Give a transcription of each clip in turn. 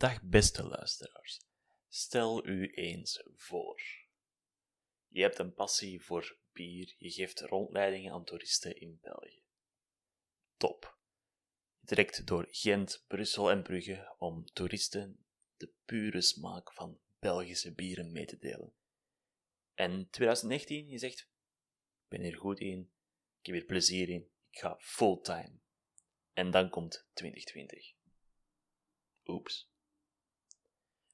Dag beste luisteraars. Stel u eens voor. Je hebt een passie voor bier, je geeft rondleidingen aan toeristen in België. Top. Je door Gent, Brussel en Brugge om toeristen de pure smaak van Belgische bieren mee te delen. En 2019, je zegt, ik ben hier goed in, ik heb hier plezier in, ik ga fulltime. En dan komt 2020. Oeps.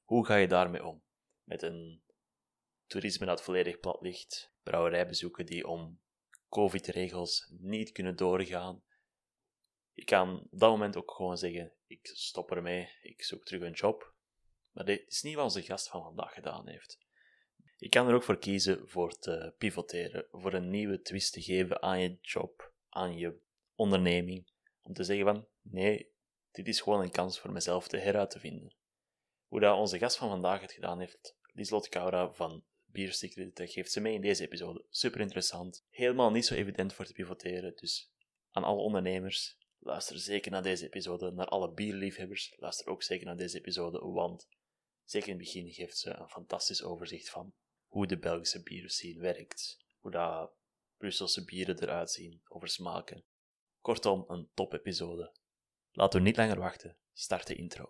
Hoe ga je daarmee om? Met een toerisme dat volledig plat ligt, brouwerijbezoeken die om COVID-regels niet kunnen doorgaan. Je kan op dat moment ook gewoon zeggen: ik stop ermee, ik zoek terug een job. Maar dit is niet wat onze gast van vandaag gedaan heeft. Je kan er ook voor kiezen voor te pivoteren, voor een nieuwe twist te geven aan je job, aan je onderneming, om te zeggen van nee, dit is gewoon een kans voor mezelf te heruit te vinden. Hoe dat onze gast van vandaag het gedaan heeft, Lieslot Kaura van Beer geeft ze mee in deze episode. Super interessant. Helemaal niet zo evident voor te pivoteren, dus aan alle ondernemers, luister zeker naar deze episode. Naar alle bierliefhebbers, luister ook zeker naar deze episode, want zeker in het begin geeft ze een fantastisch overzicht van hoe de Belgische bierscene werkt, hoe dat Brusselse bieren eruit zien, over smaken. Kortom, een top episode. Laten we niet langer wachten, start de intro.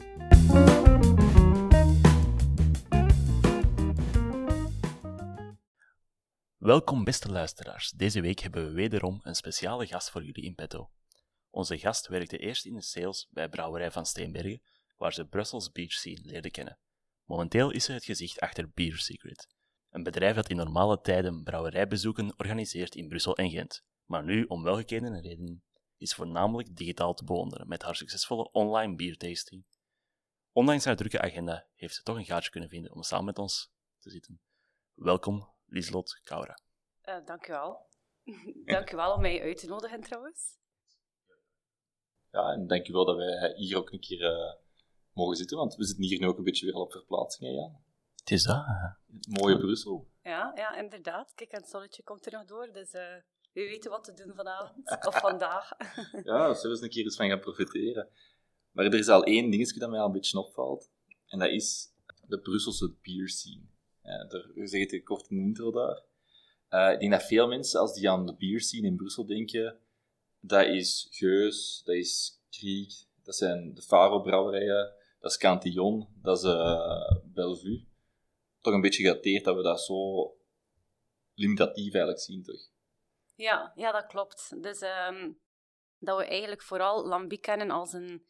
Welkom beste luisteraars. Deze week hebben we wederom een speciale gast voor jullie in petto. Onze gast werkte eerst in de sales bij Brouwerij van Steenbergen, waar ze Brussels Beach Scene leerde kennen. Momenteel is ze het gezicht achter Beer Secret, een bedrijf dat in normale tijden brouwerijbezoeken organiseert in Brussel en Gent, maar nu om welgekende redenen is voornamelijk digitaal te bewonderen met haar succesvolle online biertasting. Ondanks haar drukke agenda heeft ze toch een gaatje kunnen vinden om samen met ons te zitten. Welkom, Lieslot Kaura. Uh, dank u wel. dank u wel om mij uit te nodigen trouwens. Ja, en dank u wel dat wij hier ook een keer uh, mogen zitten, want we zitten hier nu ook een beetje weer al op verplaatsing, hè, Jan? Het is dat. Mooie Brussel. Ja, ja, inderdaad. Kijk, en het zonnetje komt er nog door, dus uh, we weten wat te doen vanavond, of vandaag. ja, daar zullen we eens een keer eens van gaan profiteren. Maar er is al één dingetje dat mij al een beetje opvalt, en dat is de Brusselse beer daar zeg ik kort de intro daar. Uh, ik denk dat veel mensen, als die aan de beer scene in Brussel denken, dat is Geus, dat is Kriek, dat zijn de Faro-brouwerijen, dat is Cantillon, dat is uh, Bellevue. Toch een beetje gedateerd dat we dat zo limitatief eigenlijk zien, toch? Ja, ja dat klopt. Dus um, dat we eigenlijk vooral Lambic kennen als een,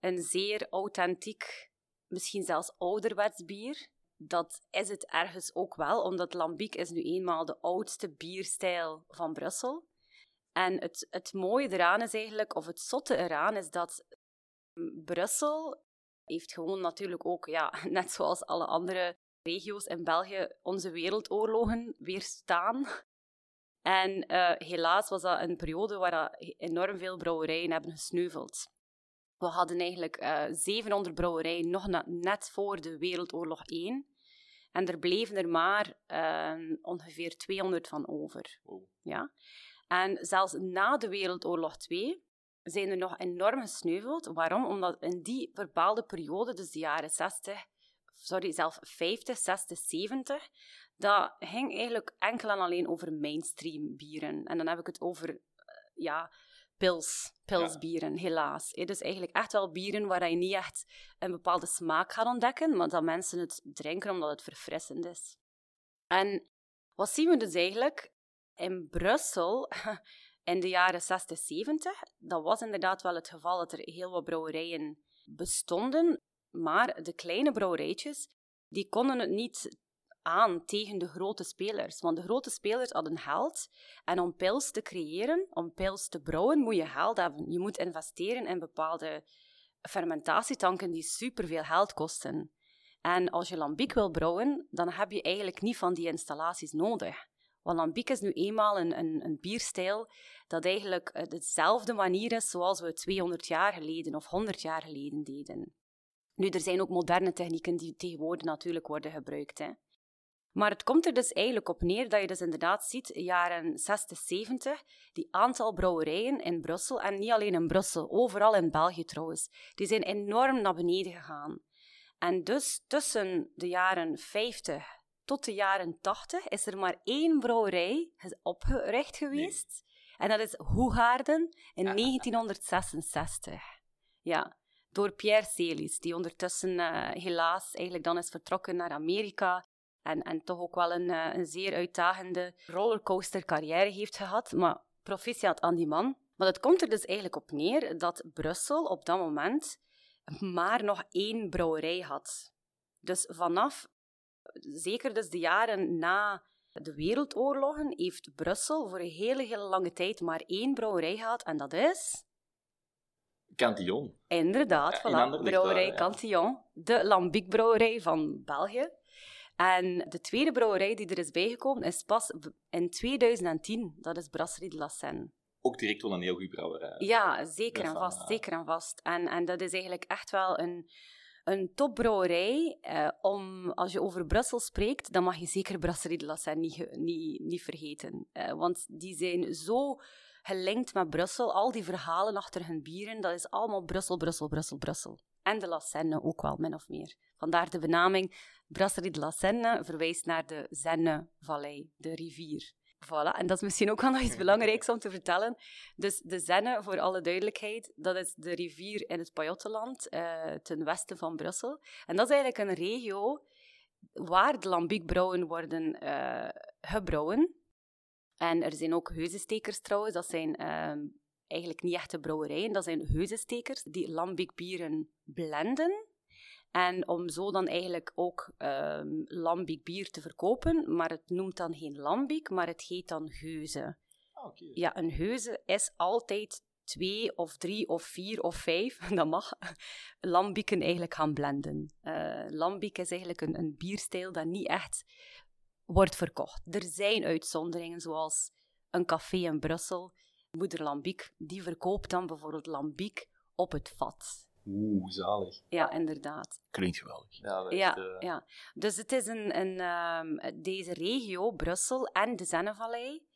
een zeer authentiek, misschien zelfs ouderwets bier. Dat is het ergens ook wel, omdat Lambic is nu eenmaal de oudste bierstijl van Brussel. En het, het mooie eraan is eigenlijk, of het zotte eraan, is dat Brussel heeft gewoon natuurlijk ook, ja, net zoals alle andere regio's in België, onze wereldoorlogen weerstaan. En uh, helaas was dat een periode waar enorm veel brouwerijen hebben gesneuveld. We hadden eigenlijk uh, eh, 700 brouwerijen nog net voor de Wereldoorlog 1. En er bleven er maar uh, ongeveer 200 van over. Ja? En zelfs na de Wereldoorlog 2 zijn er nog enorm gesneuveld. Waarom? Omdat in die bepaalde periode, dus de jaren 60, sorry, zelfs 50, 60, 70, dat ging eigenlijk enkel en alleen over mainstream bieren. En dan heb ik het over, uh, ja, pils, pilsbieren, helaas. Dus eigenlijk echt wel bieren waar je niet echt een bepaalde smaak gaat ontdekken, maar dat mensen het drinken omdat het verfrissend is. En wat zien we dus eigenlijk? In Brussel in de jaren 60, 70, dat was inderdaad wel het geval dat er heel wat brouwerijen bestonden, maar de kleine brouwerijtjes, die konden het niet aan tegen de grote spelers. Want de grote spelers hadden geld. En om pils te creëren, om pils te brouwen, moet je geld hebben. Je moet investeren in bepaalde fermentatietanken die superveel geld kosten. En als je lambiek wil brouwen, dan heb je eigenlijk niet van die installaties nodig. Want lambiek is nu eenmaal een, een, een bierstijl dat eigenlijk eh, dezelfde manier is zoals we 200 jaar geleden of 100 jaar geleden deden. Nu, er zijn ook moderne technieken die tegenwoordig natuurlijk worden gebruikt. Hè. Maar het komt er dus eigenlijk op neer dat je dus inderdaad ziet, jaren 60, 70, die aantal brouwerijen in Brussel, en niet alleen in Brussel, overal in België trouwens, die zijn enorm naar beneden gegaan. En dus tussen de jaren 50 tot de jaren 80 is er maar één brouwerij opgericht geweest. En dat is Hoegaarden in 1966. Ja, door Pierre Celis, die ondertussen uh, helaas eigenlijk dan is vertrokken naar Amerika en, en toch ook wel een, uh, een zeer uitdagende rollercoaster carrière heeft gehad. Maar proficiat aan die man. Maar het komt er dus eigenlijk op neer dat Brussel op dat moment maar nog één brouwerij had. Dus vanaf, zeker dus de jaren na de wereldoorlogen, heeft Brussel voor een hele, hele lange tijd maar één brouwerij gehad en dat is... Cantillon. Inderdaad, voilà, brouwerij Cantillon. De Lambic-brouwerij van België. En de tweede brouwerij die er is bijgekomen is pas in 2010. Dat is Brasserie de la Seine ook direct wel een heel goed brouwerij. Ja, zeker en vast. Eh, zeker en vast. En, en dat is eigenlijk echt wel een, een topbrouwerij. Uh, om, als je over Brussel spreekt, dan mag je zeker Brasserie de la Seine niet, niet, niet vergeten. Uh, want die zijn zo gelinkt met Brussel. Al die verhalen achter hun bieren, dat is allemaal Brussel, Brussel, Brussel, Brussel. En de La Seine ook wel, min of meer. Vandaar de benaming Brasserie de la Seine verwijst naar de Seine-vallei, de rivier. Voilà, en dat is misschien ook wel nog iets belangrijks om te vertellen. Dus de Zenne, voor alle duidelijkheid, dat is de rivier in het Pajottenland, uh, ten westen van Brussel. En dat is eigenlijk een regio waar de lambiekbrouwen worden uh, gebrouwen. En er zijn ook heuzenstekers trouwens, dat zijn uh, eigenlijk niet echte brouwerijen, dat zijn heuzenstekers die lambiekbieren blenden en om zo dan eigenlijk ook um, lambiek bier te verkopen, maar het noemt dan geen lambiek, maar het heet dan geuze. Ah, okay. Ja, een geuze is altijd twee of drie of vier of vijf, dat mag, lambieken eigenlijk gaan blenden. Uh, lambiek is eigenlijk een, een bierstijl dat niet echt wordt verkocht. Er zijn uitzonderingen, zoals een café in Brussel, Moeder Lambiek, die verkoopt dan bijvoorbeeld lambiek op het vat. Oeh, zalig. Ja, inderdaad. Klinkt geweldig. Ja, ja, uh... ja. dus het is een, een, um, deze regio, Brussel en de Zennevallei,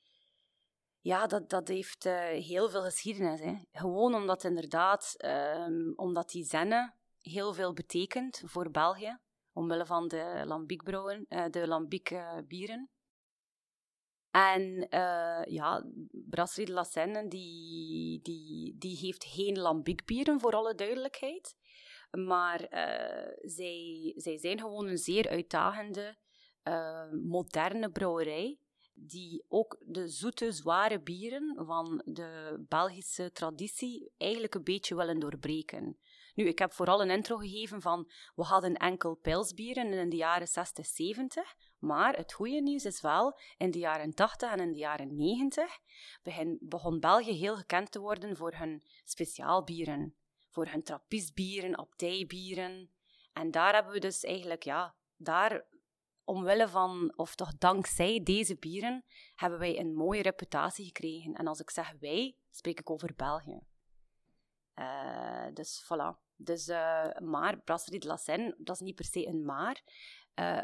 ja, dat, dat heeft uh, heel veel geschiedenis. Hè. Gewoon omdat inderdaad, um, omdat die Zenne heel veel betekent voor België, omwille van de lambiekbrouwen, uh, de lambiekbieren. En uh, ja, Brasserie de la die, die, die heeft geen lambiekbieren, voor alle duidelijkheid. Maar uh, zij, zij zijn gewoon een zeer uitdagende, uh, moderne brouwerij, die ook de zoete, zware bieren van de Belgische traditie eigenlijk een beetje willen doorbreken. Nu, ik heb vooral een intro gegeven van, we hadden enkel pilsbieren in de jaren 60, 70, maar het goede nieuws is wel, in de jaren 80 en in de jaren 90 begin, begon België heel gekend te worden voor hun speciaalbieren. Voor hun trappistbieren, abdijbieren. En daar hebben we dus eigenlijk, ja, daar omwille van, of toch dankzij deze bieren, hebben wij een mooie reputatie gekregen. En als ik zeg wij, spreek ik over België. Uh, dus voilà. Dus, uh, maar, Brasserie de la Seine, dat is niet per se een maar. Uh,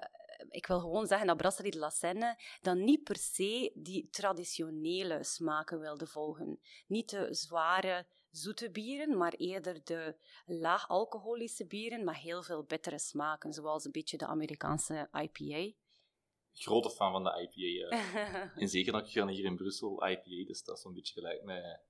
ik wil gewoon zeggen dat Brasserie de la Seine dan niet per se die traditionele smaken wilde volgen. Niet de zware, zoete bieren, maar eerder de laag alcoholische bieren met heel veel bittere smaken, zoals een beetje de Amerikaanse IPA. Grote fan van de IPA. en zeker nog hier in Brussel, IPA, dus dat is zo'n beetje gelijk met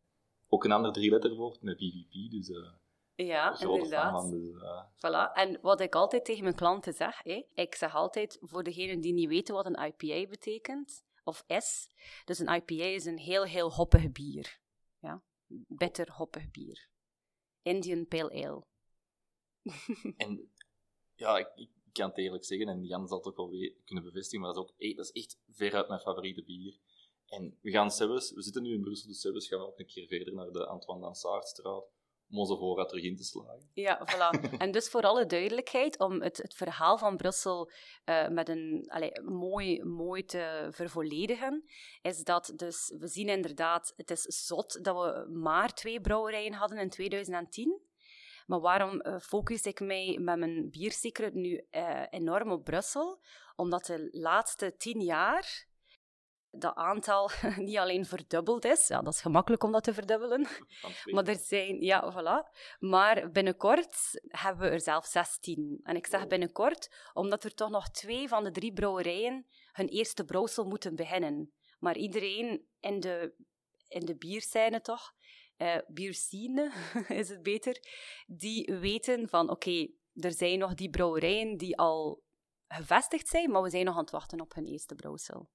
ook een ander drie-letterwoord met BVP. Dus, uh, ja, inderdaad. dus, uh... voilà. En wat ik altijd tegen mijn klanten zeg, hé, ik zeg altijd, voor degenen die niet weten wat een IPA betekent, of is, dus een IPA is een heel, heel hoppig bier. Ja? Bitter hoppig bier. Indian Pale Ale. en ja, ik, ik kan het eerlijk zeggen, en Jan zal het ook wel we- kunnen bevestigen, maar dat is ook e- dat is echt veruit mijn favoriete bier. En we gaan zelfs, we zitten nu in Brussel, dus zelfs gaan we ook een keer verder naar de Antoine Dansaardstraat om onze voorraad terug in te slagen. Ja, voilà. En dus voor alle duidelijkheid, om het, het verhaal van Brussel eh, met een allee, mooi, mooi te vervolledigen, is dat dus, we zien inderdaad, het is zot dat we maar twee brouwerijen hadden in 2010. Maar waarom eh, focus ik mij met mijn biersecret nu eh, enorm op Brussel? Omdat de laatste tien jaar dat aantal niet alleen verdubbeld is. Ja, dat is gemakkelijk om dat te verdubbelen. Maar er zijn, ja, voilà. Maar binnenkort hebben we er zelf 16. En ik zeg Wow. binnenkort, omdat er toch nog twee van de drie brouwerijen hun eerste brouwsel moeten beginnen. Maar iedereen in de, in de bierscène toch, eh bierscene is het beter, die weten van oké, er zijn nog die brouwerijen die al gevestigd zijn, maar we zijn nog aan het wachten op hun eerste brouwsel.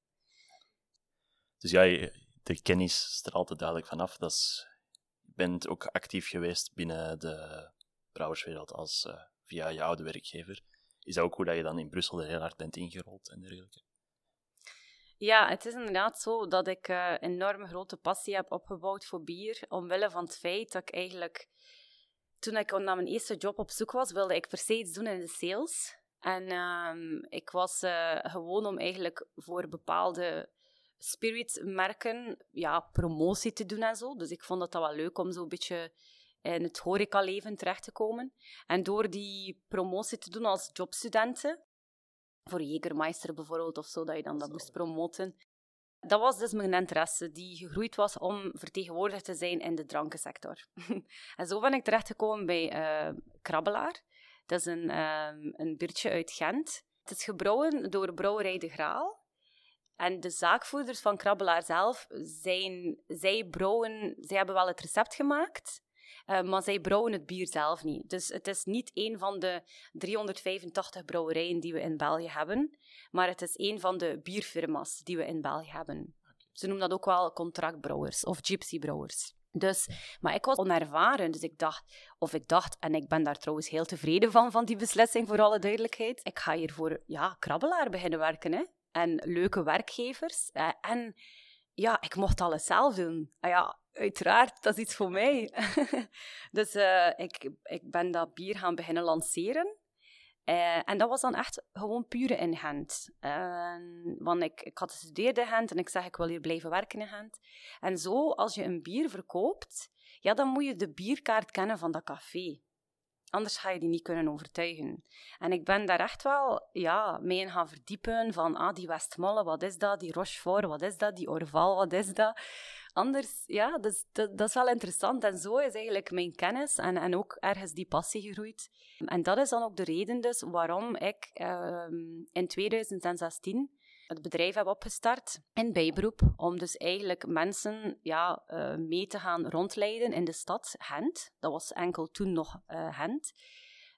Dus ja, de kennis straalt er duidelijk vanaf. Dat je bent ook actief geweest binnen de brouwerswereld als, eh, via je oude werkgever. Is dat ook hoe dat je dan in Brussel er heel hard bent ingerold en dergelijke? Ja, het is inderdaad zo dat ik eh enorm grote passie heb opgebouwd voor bier, omwille van het feit dat ik eigenlijk, toen ik naar mijn eerste job op zoek was, wilde ik per se iets doen in de sales. En ehm, ik was eh, gewoon om eigenlijk voor bepaalde spiritmerken ja, promotie te doen en zo. Dus ik vond dat dat wel leuk om zo'n beetje in het horecaleven terecht te komen. En door die promotie te doen als jobstudenten, voor Jägermeister bijvoorbeeld of zo, dat je dan dat moest promoten. Dat was dus mijn interesse, die gegroeid was om vertegenwoordigd te zijn in de drankensector. en zo ben ik terechtgekomen bij eh, Krabbelaar. Dat is een, ehm, een biertje uit Gent. Het is gebrouwen door Brouwerij de Graal. En de zaakvoerders van Krabbelaar zelf, zijn, zij brouwen, zij hebben wel het recept gemaakt, eh, maar zij brouwen het bier zelf niet. Dus het is niet een van de 385 brouwerijen die we in België hebben, maar het is een van de bierfirma's die we in België hebben. Ze noemen dat ook wel contractbrouwers of gypsybrouwers. Dus, maar ik was onervaren, dus ik dacht, of ik dacht, en ik ben daar trouwens heel tevreden van, van die beslissing, voor alle duidelijkheid. Ik ga hier voor, ja, krabbelaar beginnen werken, hè. En leuke werkgevers. eh, en ja, ik mocht alles zelf doen. Ah ja, uiteraard, dat is iets voor mij. dus eh, ik, ik ben dat bier gaan beginnen lanceren. Eh, en dat was dan echt gewoon pure in Gent. En- want ik, ik had gestudeerd in Gent en ik zeg ik wil hier blijven werken in Gent. En zo, als je een bier verkoopt, ja, dan moet je de bierkaart kennen van dat café. Anders ga je die niet kunnen overtuigen. En ik ben daar echt wel ja, mee in gaan verdiepen van ah, die Westmalle, wat is dat? Die Rochefort, wat is dat? Die Orval, wat is dat? Anders, ja, dus, dat, dat is wel interessant. En zo is eigenlijk mijn kennis en, en ook ergens die passie gegroeid. En dat is dan ook de reden dus waarom ik ehm, in 2016 het bedrijf heb opgestart in bijberoep, om dus eigenlijk mensen ja, eh, mee te gaan rondleiden in de stad Gent. Dat was enkel toen nog eh, Gent.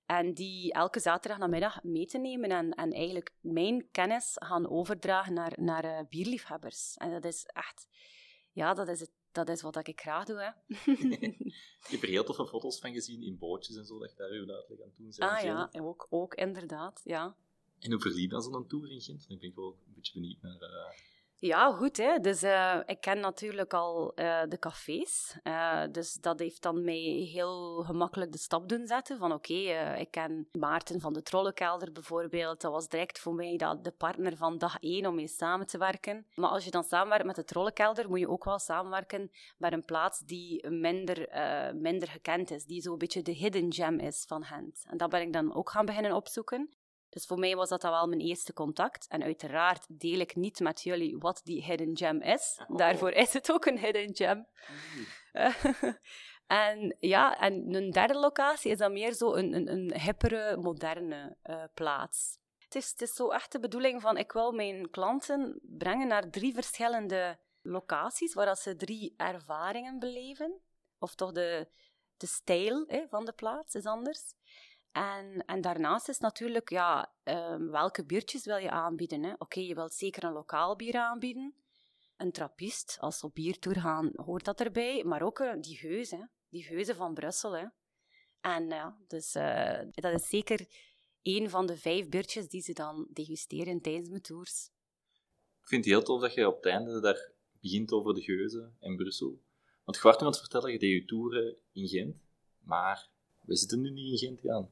En die elke zaterdag namiddag mee te nemen en, en eigenlijk mijn kennis gaan overdragen naar, naar eh, bierliefhebbers. En dat is echt, ja, dat is, het, dat is wat ik graag doe. Hè. Ik heb er heel toffe foto's van gezien in bootjes en zo, dat je daar uw uitleg aan toen ah ja, ook, ook inderdaad, ja. En hoe verliep dan zo'n tour in Gent? Dan ben ik wel een beetje benieuwd naar... eh, Ja, goed. Hè. Dus eh, ik ken natuurlijk al eh, de cafés. Dus dat heeft dan mij heel gemakkelijk de stap doen zetten. Van oké, ik ken Maarten van de Trollenkelder bijvoorbeeld. Dat was direct voor mij dat, de partner van dag één om mee samen te werken. Maar als je dan samenwerkt met de Trollenkelder, moet je ook wel samenwerken met een plaats die minder, minder gekend is. Die zo'n beetje de hidden gem is van Gent. En dat ben ik dan ook gaan beginnen opzoeken. Dus voor mij was dat dan wel mijn eerste contact. En uiteraard deel ik niet met jullie wat die hidden gem is. Oh. Daarvoor is het ook een hidden gem. en ja, en een derde locatie is dan meer zo een, een, een hippere, moderne eh, plaats. Het is, het is zo echt de bedoeling van, ik wil mijn klanten brengen naar drie verschillende locaties, waar dat ze drie ervaringen beleven. Of toch de, de stijl hè, van de plaats is anders. En, en daarnaast is natuurlijk, ja, ehm, welke biertjes wil je aanbieden? Oké, je wilt zeker een lokaal bier aanbieden. Een trappist, als we op biertour gaan, hoort dat erbij. Maar ook eh, die geuze, die geuze van Brussel. Hè? En ja, dus eh, dat is zeker één van de vijf biertjes die ze dan degusteren tijdens mijn tours. Ik vind het heel tof dat je op het einde daar begint over de Geuze en Brussel. Want je was toen aan vertellen, je deed je toeren in Gent, maar we zitten nu niet in Gent, Jan.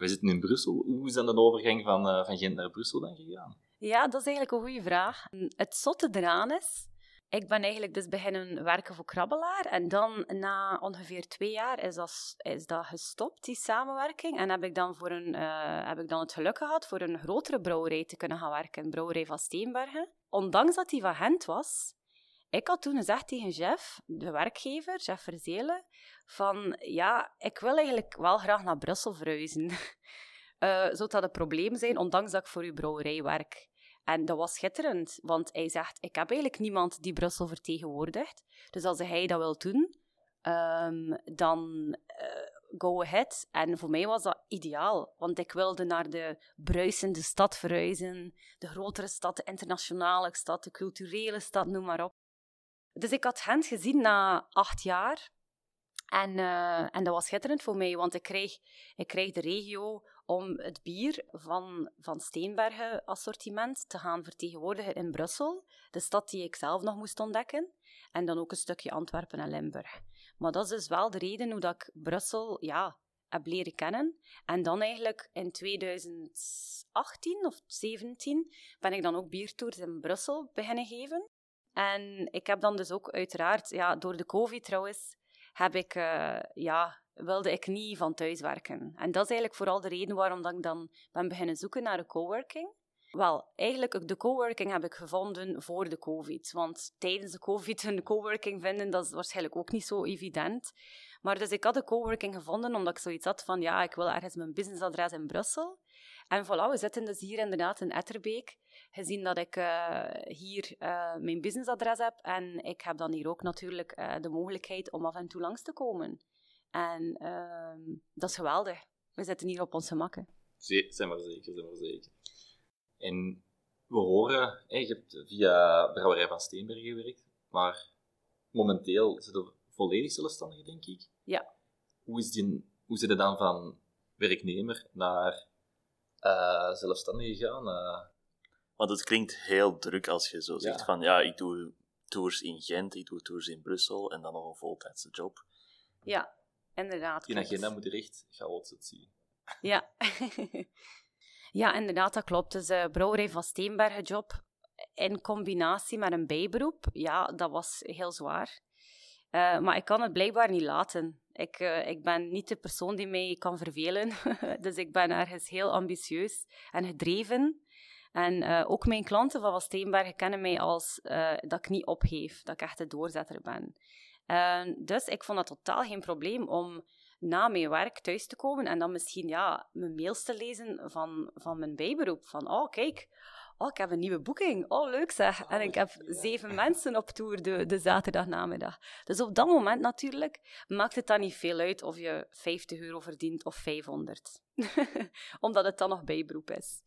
We zitten in Brussel. Hoe is dan de overgang van, uh, van Gent naar Brussel dan gegaan? Ja, dat is eigenlijk een goede vraag. Het zotte eraan is, ik ben eigenlijk dus beginnen werken voor Krabbelaar. En dan na ongeveer twee jaar is dat, is dat gestopt, die samenwerking. En heb ik, dan voor een, uh, heb ik dan het geluk gehad voor een grotere brouwerij te kunnen gaan werken. Een brouwerij van Steenbergen. Ondanks dat die van Gent was, ik had toen gezegd tegen Jeff, de werkgever, Jeff Verzelen, van ja, ik wil eigenlijk wel graag naar Brussel verhuizen. uh, zou dat een probleem zijn, ondanks dat ik voor uw brouwerij werk? En dat was schitterend, want hij zegt, ik heb eigenlijk niemand die Brussel vertegenwoordigt. Dus als hij dat wil doen, um, dan uh, go ahead. En voor mij was dat ideaal, want ik wilde naar de bruisende stad verhuizen. De grotere stad, de internationale stad, de culturele stad, noem maar op. Dus ik had Gent gezien na acht jaar. En, uh, en dat was schitterend voor mij, want ik kreeg, ik kreeg de regio om het bier van, van Steenbergen assortiment te gaan vertegenwoordigen in Brussel, de stad die ik zelf nog moest ontdekken, en dan ook een stukje Antwerpen en Limburg. Maar dat is dus wel de reden hoe dat ik Brussel ja, heb leren kennen. En dan eigenlijk in 2018 of 2017 ben ik dan ook biertours in Brussel beginnen geven. En ik heb dan dus ook uiteraard, ja, door de COVID trouwens, heb ik, uh, ja, wilde ik niet van thuis werken. En dat is eigenlijk vooral de reden waarom dat ik dan ben beginnen zoeken naar een coworking. Wel, eigenlijk de coworking heb ik gevonden voor de COVID. Want tijdens de COVID een coworking vinden, dat is waarschijnlijk ook niet zo evident. Maar dus ik had een coworking gevonden omdat ik zoiets had van, ja, ik wil ergens mijn businessadres in Brussel. En voilà, we zitten dus hier inderdaad in Etterbeek. Gezien dat ik uh, hier uh, mijn businessadres heb. En ik heb dan hier ook natuurlijk uh, de mogelijkheid om af en toe langs te komen. En ehm, dat is geweldig. We zitten hier op onze makken. Zijn maar zeker, zijn maar zeker. En we horen, je hebt via Brouwerij van Steenbergen gewerkt, maar momenteel zit er volledig zelfstandig, denk ik. Ja. Hoe, is die, hoe zit het dan van werknemer naar zelfstandig gegaan? Want het klinkt heel druk als je zo zegt van ja, ik doe tours in Gent, ik doe tours in Brussel en dan nog een voltijdse job. Ja, inderdaad. Die agenda moet er echt chaotisch zien. Ja. ja, inderdaad, dat klopt. Dus uh, brouwerij van Steenbergen job in combinatie met een bijberoep, ja, dat was heel zwaar. Uh, maar ik kan het blijkbaar niet laten. Ik, uh, ik ben niet de persoon die mij kan vervelen. dus ik ben ergens heel ambitieus en gedreven. En uh, ook mijn klanten van Steenbergen kennen mij als dat ik niet opgeef, dat ik echt de doorzetter ben. dus ik vond dat totaal geen probleem om na mijn werk thuis te komen en dan misschien ja, mijn mails te lezen van, van mijn bijberoep. Van, oh kijk, oh, ik heb een nieuwe boeking. Oh, leuk zeg. En ik heb zeven mensen op tour de, de zaterdagnamiddag. Dus op dat moment natuurlijk maakt het dan niet veel uit of je 50 euro verdient of 500. Omdat het dan nog bijberoep is.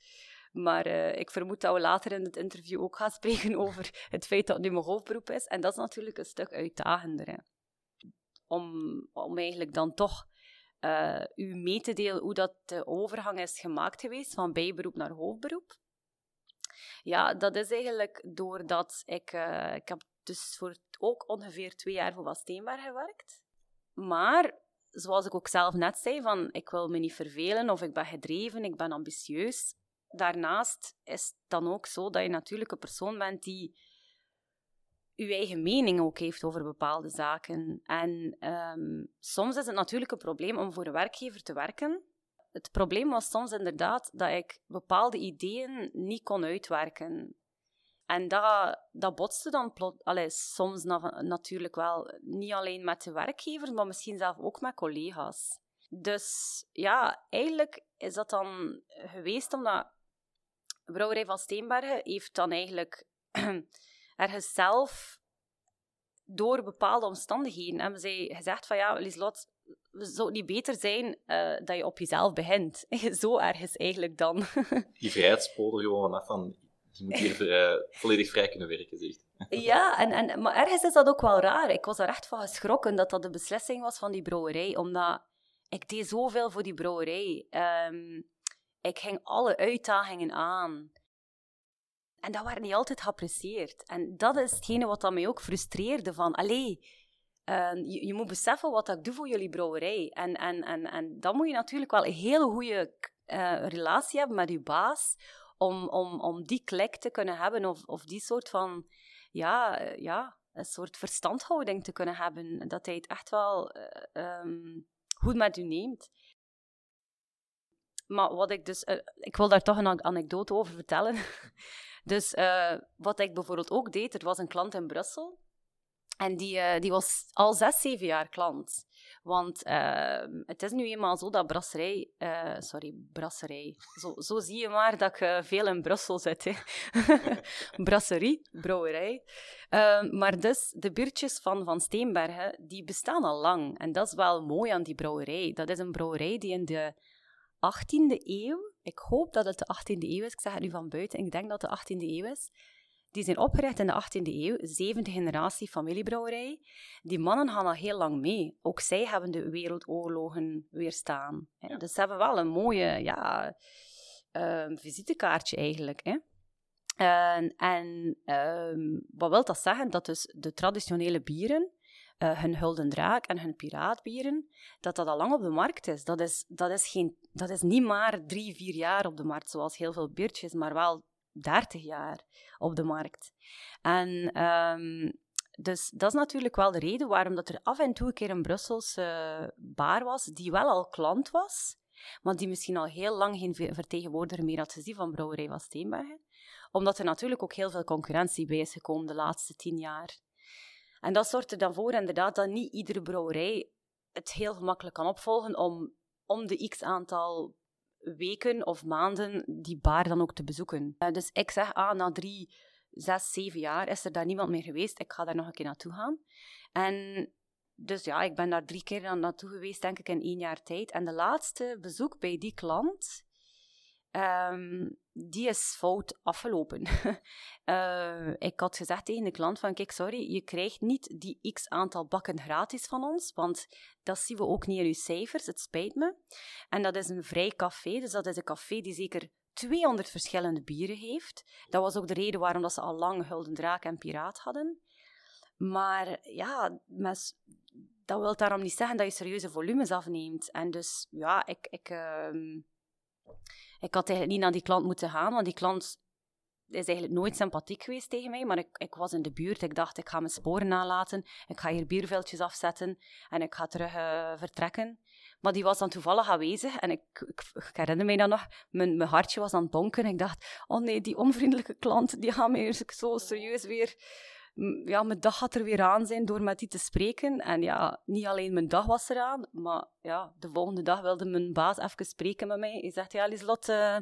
Maar uh, ik vermoed dat we later in het interview ook gaan spreken over het feit dat nu mijn hoofdberoep is. En dat is natuurlijk een stuk uitdagender. Hè. Om, om eigenlijk dan toch uh, u mee te delen hoe dat de overgang is gemaakt geweest van bijberoep naar hoofdberoep. Ja, dat is eigenlijk doordat ik... Uh, ik heb dus voor ook ongeveer twee jaar voor Steenberg gewerkt. Maar, zoals ik ook zelf net zei, van ik wil me niet vervelen of ik ben gedreven, ik ben ambitieus. Daarnaast is het dan ook zo dat je natuurlijk een persoon bent die je eigen mening ook heeft over bepaalde zaken. En um, soms is het natuurlijk een probleem om voor een werkgever te werken het probleem was soms inderdaad dat ik bepaalde ideeën niet kon uitwerken. En dat, dat botste dan plot, soms na, natuurlijk wel niet alleen met de werkgevers, maar misschien zelf ook met collega's. Dus ja, eigenlijk is dat dan geweest omdat Brouwerij van Steenbergen heeft dan eigenlijk ergens zelf door bepaalde omstandigheden hebben zij gezegd van ja, Lieslot, zou het niet beter zijn uh, dat je op jezelf begint? Zo ergens eigenlijk dan. Die vrijheidspolen gewoon vanaf van, je moet hier uh, volledig vrij kunnen werken, zegt. ja, en, en, maar ergens is dat ook wel raar. Ik was er echt van geschrokken dat dat de beslissing was van die brouwerij, omdat ik deed zoveel voor die brouwerij. Um, Ik ging alle uitdagingen aan. En dat werd niet altijd geapprecieerd. En dat is hetgene wat mij ook frustreerde. Van, allee, uh, je, moet beseffen wat ik doe voor jullie brouwerij. En, en, en, en dan moet je natuurlijk wel een hele goede uh, relatie hebben met je baas. Om, om, om die klik te kunnen hebben. Of, of die soort van, ja, uh, ja, een soort verstandhouding te kunnen hebben. Dat hij het echt wel um, goed met u neemt. Maar wat ik dus... ik wil daar toch een anekdote over vertellen. Dus uh, wat ik bijvoorbeeld ook deed, er was een klant in Brussel. En die, uh, die was al zes, zeven jaar klant. Want uh, het is nu eenmaal zo dat brasserij... sorry, brasserij. Zo, zo zie je maar dat ik veel in Brussel zit. Hè. Brasserie, brouwerij. maar dus, de biertjes van Van Steenbergen, die bestaan al lang. En dat is wel mooi aan die brouwerij. Dat is een brouwerij die in de 18e eeuw ik hoop dat het de 18e eeuw is. Ik zeg het nu van buiten. Ik denk dat het de 18e eeuw is. Die zijn opgericht in de 18e eeuw, zevende generatie familiebrouwerij. Die mannen gaan al heel lang mee. Ook zij hebben de wereldoorlogen weerstaan. Ja. Dus ze hebben wel een mooie ja, uh, visitekaartje eigenlijk. Hè. En, en uh, wat wil dat zeggen? Dat dus de traditionele bieren uh, hun Hulden Draak en hun Piraatbieren, dat dat al lang op de markt is. Dat is, dat is, geen, dat is niet maar drie, vier jaar op de markt, zoals heel veel biertjes, maar wel dertig jaar op de markt. En um, dus dat is natuurlijk wel de reden waarom dat er af en toe een keer een Brusselse bar was, die wel al klant was, maar die misschien al heel lang geen vertegenwoordiger meer had gezien van Brouwerij van Steenbergen. Omdat er natuurlijk ook heel veel concurrentie bij is gekomen de laatste tien jaar. En dat zorgt er dan voor inderdaad dat niet iedere brouwerij het heel gemakkelijk kan opvolgen om om de x aantal weken of maanden die bar dan ook te bezoeken. Uh, dus ik zeg, ah, na drie, zes, zeven jaar is er daar niemand meer geweest. Ik ga daar nog een keer naartoe gaan. En dus ja, ik ben daar drie keer naartoe geweest, denk ik, in één jaar tijd. En de laatste bezoek bij die klant Um, die is fout afgelopen. uh, ik had gezegd tegen de klant van, kijk, sorry, je krijgt niet die x aantal bakken gratis van ons, want dat zien we ook niet in uw cijfers, het spijt me. En dat is een vrij café, dus dat is een café die zeker 200 verschillende bieren heeft. Dat was ook de reden waarom dat ze al lang Gulden Draak en Piraat hadden. Maar ja, dat wil daarom niet zeggen dat je serieuze volumes afneemt. En dus, ja, ik... ik uh, ik had eigenlijk niet naar die klant moeten gaan, want die klant is eigenlijk nooit sympathiek geweest tegen mij, maar ik, ik was in de buurt. Ik dacht, ik ga mijn sporen nalaten, ik ga hier bierveldjes afzetten en ik ga terug uh, vertrekken. Maar die was dan toevallig aanwezig en ik, ik, ik, herinner mij dan nog, mijn, mijn hartje was aan het bonken. Ik dacht, oh nee, die onvriendelijke klant, die gaat mij zo serieus weer ja, mijn dag gaat er weer aan zijn door met die te spreken. En ja, niet alleen mijn dag was eraan, maar ja, de volgende dag wilde mijn baas even spreken met mij. Hij zegt, ja, Lieslot, uh,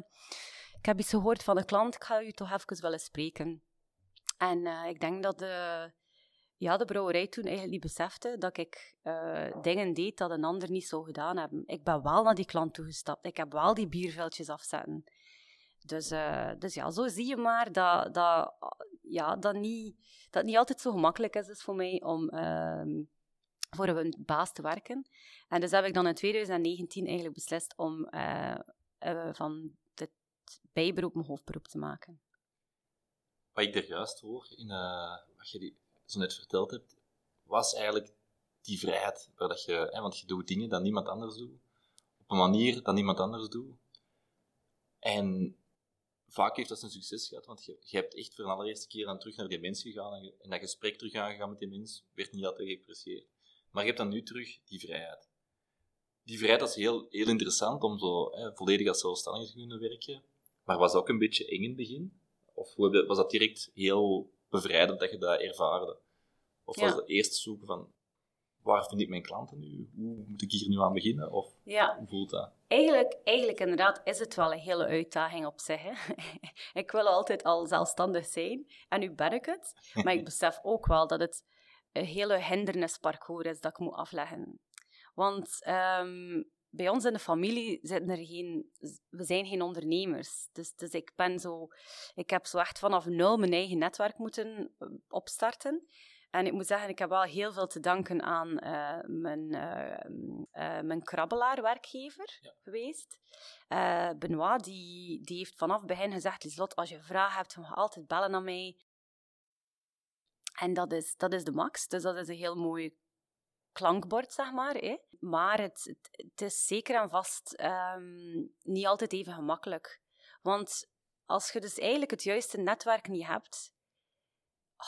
ik heb iets gehoord van een klant, ik ga u toch even willen spreken. En uh, ik denk dat de, ja, de brouwerij toen eigenlijk niet besefte dat ik uh, dingen deed dat een ander niet zou gedaan hebben. Ik ben wel naar die klant toegestapt. Ik heb wel die bierveldjes afzetten. Dus, uh, dus ja, zo zie je maar dat, dat, ja, dat, niet, dat niet altijd zo gemakkelijk is, voor mij om uh, voor een baas te werken. En dus heb ik dan in 2019 eigenlijk beslist om uh, van dit bijberoep mijn hoofdberoep te maken. Wat ik er juist hoor, in wat je zo net verteld hebt, was eigenlijk die vrijheid. Waar dat je, hè, want je doet dingen dat niemand anders doet, op een manier dat niemand anders doet. En vaak heeft dat een succes gehad, want je, je hebt echt voor de allereerste keer dan terug naar die mens gegaan en, en dat gesprek terug aangegaan met die mens, werd niet altijd geapprecieerd. Maar je hebt dan nu terug die vrijheid. Die vrijheid is heel, heel interessant om zo hè, volledig als zelfstandige te kunnen werken, maar was ook een beetje eng in het begin? Of was dat direct heel bevrijdend dat je dat ervaarde? Of was het eerst zoeken van, waar vind ik mijn klanten nu? Hoe moet ik hier nu aan beginnen? Of ja. hoe voelt dat? Eigenlijk, eigenlijk inderdaad is het wel een hele uitdaging op zich. Hè? ik wil altijd al zelfstandig zijn en nu ben ik het. Maar ik besef ook wel dat het een hele hindernisparcours is dat ik moet afleggen. Want um, bij ons in de familie zijn er geen, we zijn geen ondernemers. Dus, dus ik ben zo, ik heb zo echt vanaf nul mijn eigen netwerk moeten opstarten. En ik moet zeggen, ik heb wel heel veel te danken aan eh, mijn, uh, mijn krabbelaar-werkgever geweest. Benoit, die, die heeft vanaf het begin gezegd, Lieslot, als je vragen hebt, mag je altijd bellen aan mij. En dat is, dat is de max. Dus dat is een heel mooi klankbord, zeg maar. Hè. Maar het, het, is zeker en vast um, niet altijd even gemakkelijk. Want als je dus eigenlijk het juiste netwerk niet hebt,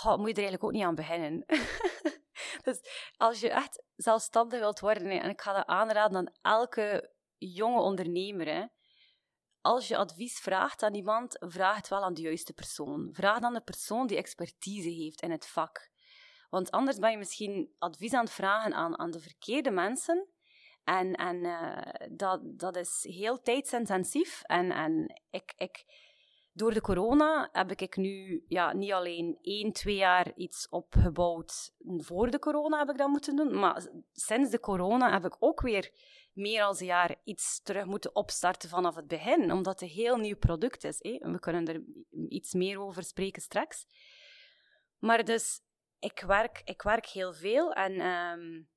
oh, moet je er eigenlijk ook niet aan beginnen. dus als je echt zelfstandig wilt worden, en ik ga dat aanraden aan elke jonge ondernemer, hè, als je advies vraagt aan iemand, vraag het wel aan de juiste persoon. Vraag dan de persoon die expertise heeft in het vak. Want anders ben je misschien advies aan het vragen aan, aan de verkeerde mensen. En, en uh, dat, dat is heel tijdsintensief. En, en ik, ik, door de corona heb ik nu ja, niet alleen één, twee jaar iets opgebouwd. Voor de corona heb ik dat moeten doen. Maar sinds de corona heb ik ook weer meer dan een jaar iets terug moeten opstarten vanaf het begin. Omdat het een heel nieuw product is. We kunnen er iets meer over spreken straks. Maar dus, ik werk, ik werk heel veel. En um,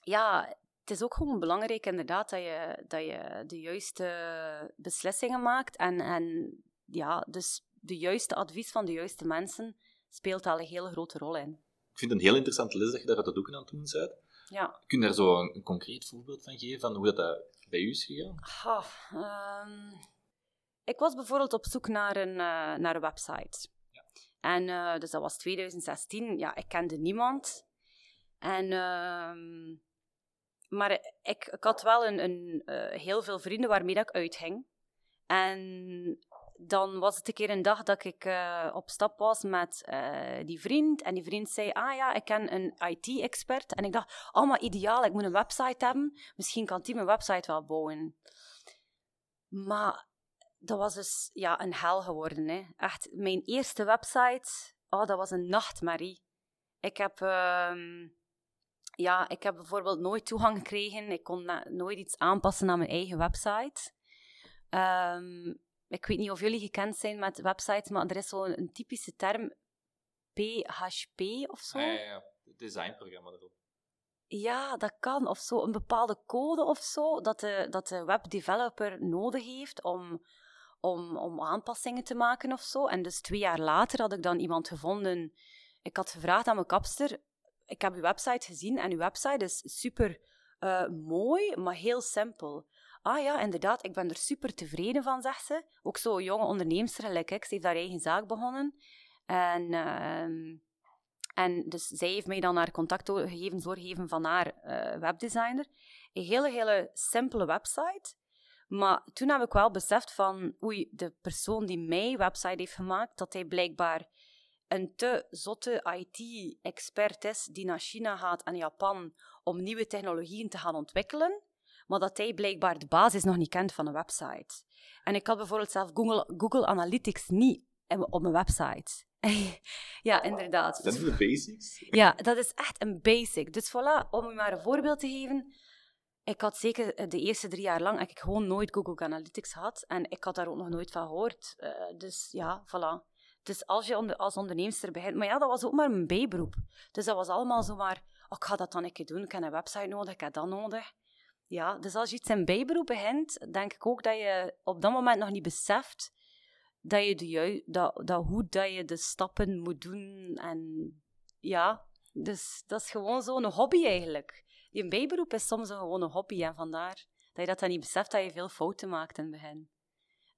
ja, het is ook gewoon belangrijk inderdaad dat je, dat je de juiste beslissingen maakt. En, en ja, dus de juiste advies van de juiste mensen speelt al een hele grote rol in. Ik vind het een heel interessante les dat je daar dat ook aan het doen bent. Ja. Kun je daar zo een, concreet voorbeeld van geven, van hoe dat, bij u is gegaan? Oh, ik was bijvoorbeeld op zoek naar een, uh, naar een website. Ja. En uh, dus dat was 2016. Ja, ik kende niemand. En, uh, maar ik, ik had wel een, een, uh, heel veel vrienden waarmee dat ik uitging. En dan was het een keer een dag dat ik uh, op stap was met uh, die vriend. En die vriend zei, ah ja, ik ken een IT-expert. En ik dacht, oh maar ideaal, ik moet een website hebben. Misschien kan die mijn website wel bouwen. Maar dat was dus ja, een hel geworden. Hè. Echt, mijn eerste website, oh, dat was een nachtmerrie. Ik heb... Uh, ja, ik heb bijvoorbeeld nooit toegang gekregen. Ik kon nooit iets aanpassen aan mijn eigen website. Um, ik weet niet of jullie gekend zijn met websites, maar er is zo'n een typische term PHP of zo. Ja, ja, ja. Designprogramma erop. Ja, dat kan. Of zo, een bepaalde code of zo, dat de, dat de webdeveloper nodig heeft om, om, om aanpassingen te maken of zo. En dus twee jaar later had ik dan iemand gevonden. Ik had gevraagd aan mijn kapster, ik heb uw website gezien en uw website is super uh, mooi, maar heel simpel. Ah ja, inderdaad, ik ben er super tevreden van, zegt ze. Ook zo jonge onderneemster gelijk ik. Ze heeft haar eigen zaak begonnen. En, uh, en dus zij heeft mij dan haar contactgegevens doorgegeven van haar uh, webdesigner. Een hele, hele simpele website. Maar toen heb ik wel beseft van, oei, de persoon die mij website heeft gemaakt, dat hij blijkbaar een te zotte IT-expert is die naar China gaat en Japan om nieuwe technologieën te gaan ontwikkelen maar dat hij blijkbaar de basis nog niet kent van een website. En ik had bijvoorbeeld zelf Google, Google Analytics niet op mijn website. ja, inderdaad. Dat zijn de basics? Ja, dat is echt een basic. Dus voilà, om u maar een voorbeeld te geven. Ik had zeker de eerste drie jaar lang ik gewoon nooit Google Analytics gehad. En ik had daar ook nog nooit van gehoord. Uh, dus ja, voilà. Dus als je als onderneemster begint... Maar ja, dat was ook maar mijn bijberoep. Dus dat was allemaal zomaar... Oh, ik ga dat dan een keer doen. Ik heb een website nodig, ik heb dat nodig. Ja, dus als je iets in bijberoep begint, denk ik ook dat je op dat moment nog niet beseft dat je de dat, dat hoe dat je de stappen moet doen. En ja, dus dat is gewoon zo'n hobby eigenlijk. Die bijberoep is soms een hobby en vandaar dat je dat dan niet beseft dat je veel fouten maakt in het begin.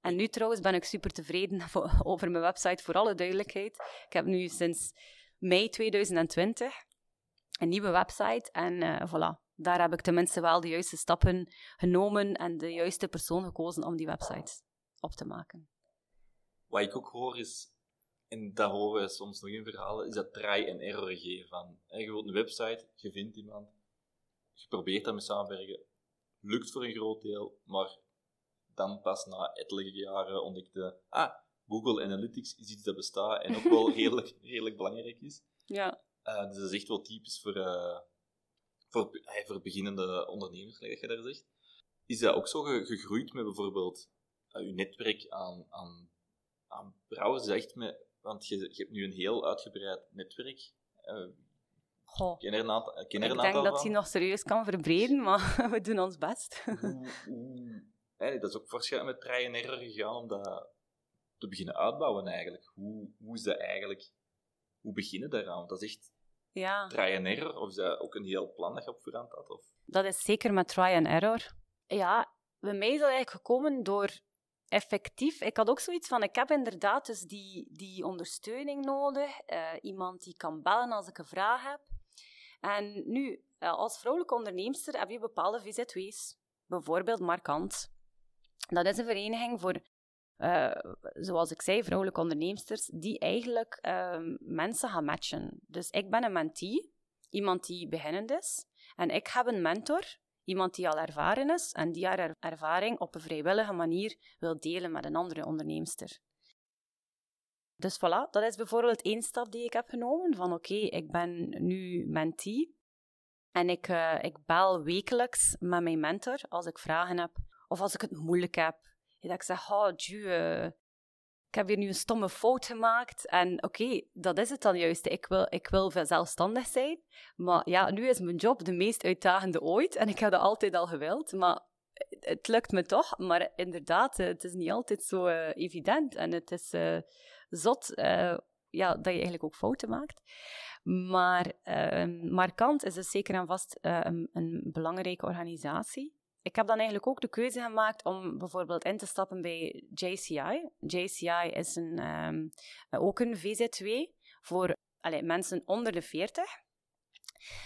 En nu trouwens ben ik super tevreden over mijn website, voor alle duidelijkheid. Ik heb nu sinds mei 2020 een nieuwe website en uh, voilà daar heb ik tenminste wel de juiste stappen genomen en de juiste persoon gekozen om die website op te maken. Wat ik ook hoor is, en daar horen we soms nog in verhalen, is dat try en error geven. Van, je wilt een website, je vindt iemand, je probeert daarmee samenwerken, lukt voor een groot deel, maar dan pas na ettelijke jaren ontdekte, ah, Google Analytics is iets dat bestaat en ook wel redelijk, redelijk belangrijk is. Ja. Uh, dus dat is echt wel typisch voor, uh, voor, voor beginnende ondernemers, zoals je daar zegt. Is dat ook zo gegroeid met bijvoorbeeld uh, je netwerk aan, aan, aan brouwers? Echt met, want je, je hebt nu een heel uitgebreid netwerk. Uh, Goh, een aantal, ik denk dat van? hij nog serieus kan verbreden, maar we doen ons best. hè, dat is ook waarschijnlijk met and error gegaan om dat te beginnen uitbouwen eigenlijk. Hoe, hoe is dat eigenlijk? Hoe beginnen daaraan? Want dat is echt ja. trial and error, of is dat ook een heel plan dat je op voorhand had? Of? Dat is zeker met try and error. Ja, bij mij is dat eigenlijk gekomen door effectief. Ik had ook zoiets van: ik heb inderdaad dus die, die ondersteuning nodig. eh, iemand die kan bellen als ik een vraag heb. En nu, eh, als vrouwelijke onderneemster heb je bepaalde VZW's. Bijvoorbeeld Markant. Dat is een vereniging voor, eh, zoals ik zei, vrouwelijke onderneemsters, die eigenlijk ehm, mensen gaan matchen. Dus ik ben een mentee, iemand die beginnend is. En ik heb een mentor, iemand die al ervaren is en die haar er- ervaring op een vrijwillige manier wil delen met een andere onderneemster. Dus voilà, dat is bijvoorbeeld één stap die ik heb genomen. Van oké, ik ben nu mentee en ik, eh, ik bel wekelijks met mijn mentor als ik vragen heb of als ik het moeilijk heb. Dat ik zeg, oh, eh, ik heb hier nu een stomme fout gemaakt. En oké, dat is het dan juist. Ik wil, ik wil zelfstandig zijn. Maar ja, nu is mijn job de meest uitdagende ooit. En ik heb dat altijd al gewild. Maar het lukt me toch. Maar inderdaad, eh, het is niet altijd zo eh, evident. En het is zot ja, dat je eigenlijk ook fouten maakt. Maar uh, Markant is dus zeker en vast een, een belangrijke organisatie. Ik heb dan eigenlijk ook de keuze gemaakt om bijvoorbeeld in te stappen bij JCI. JCI is een, ehm, ook een VZW voor mensen onder de 40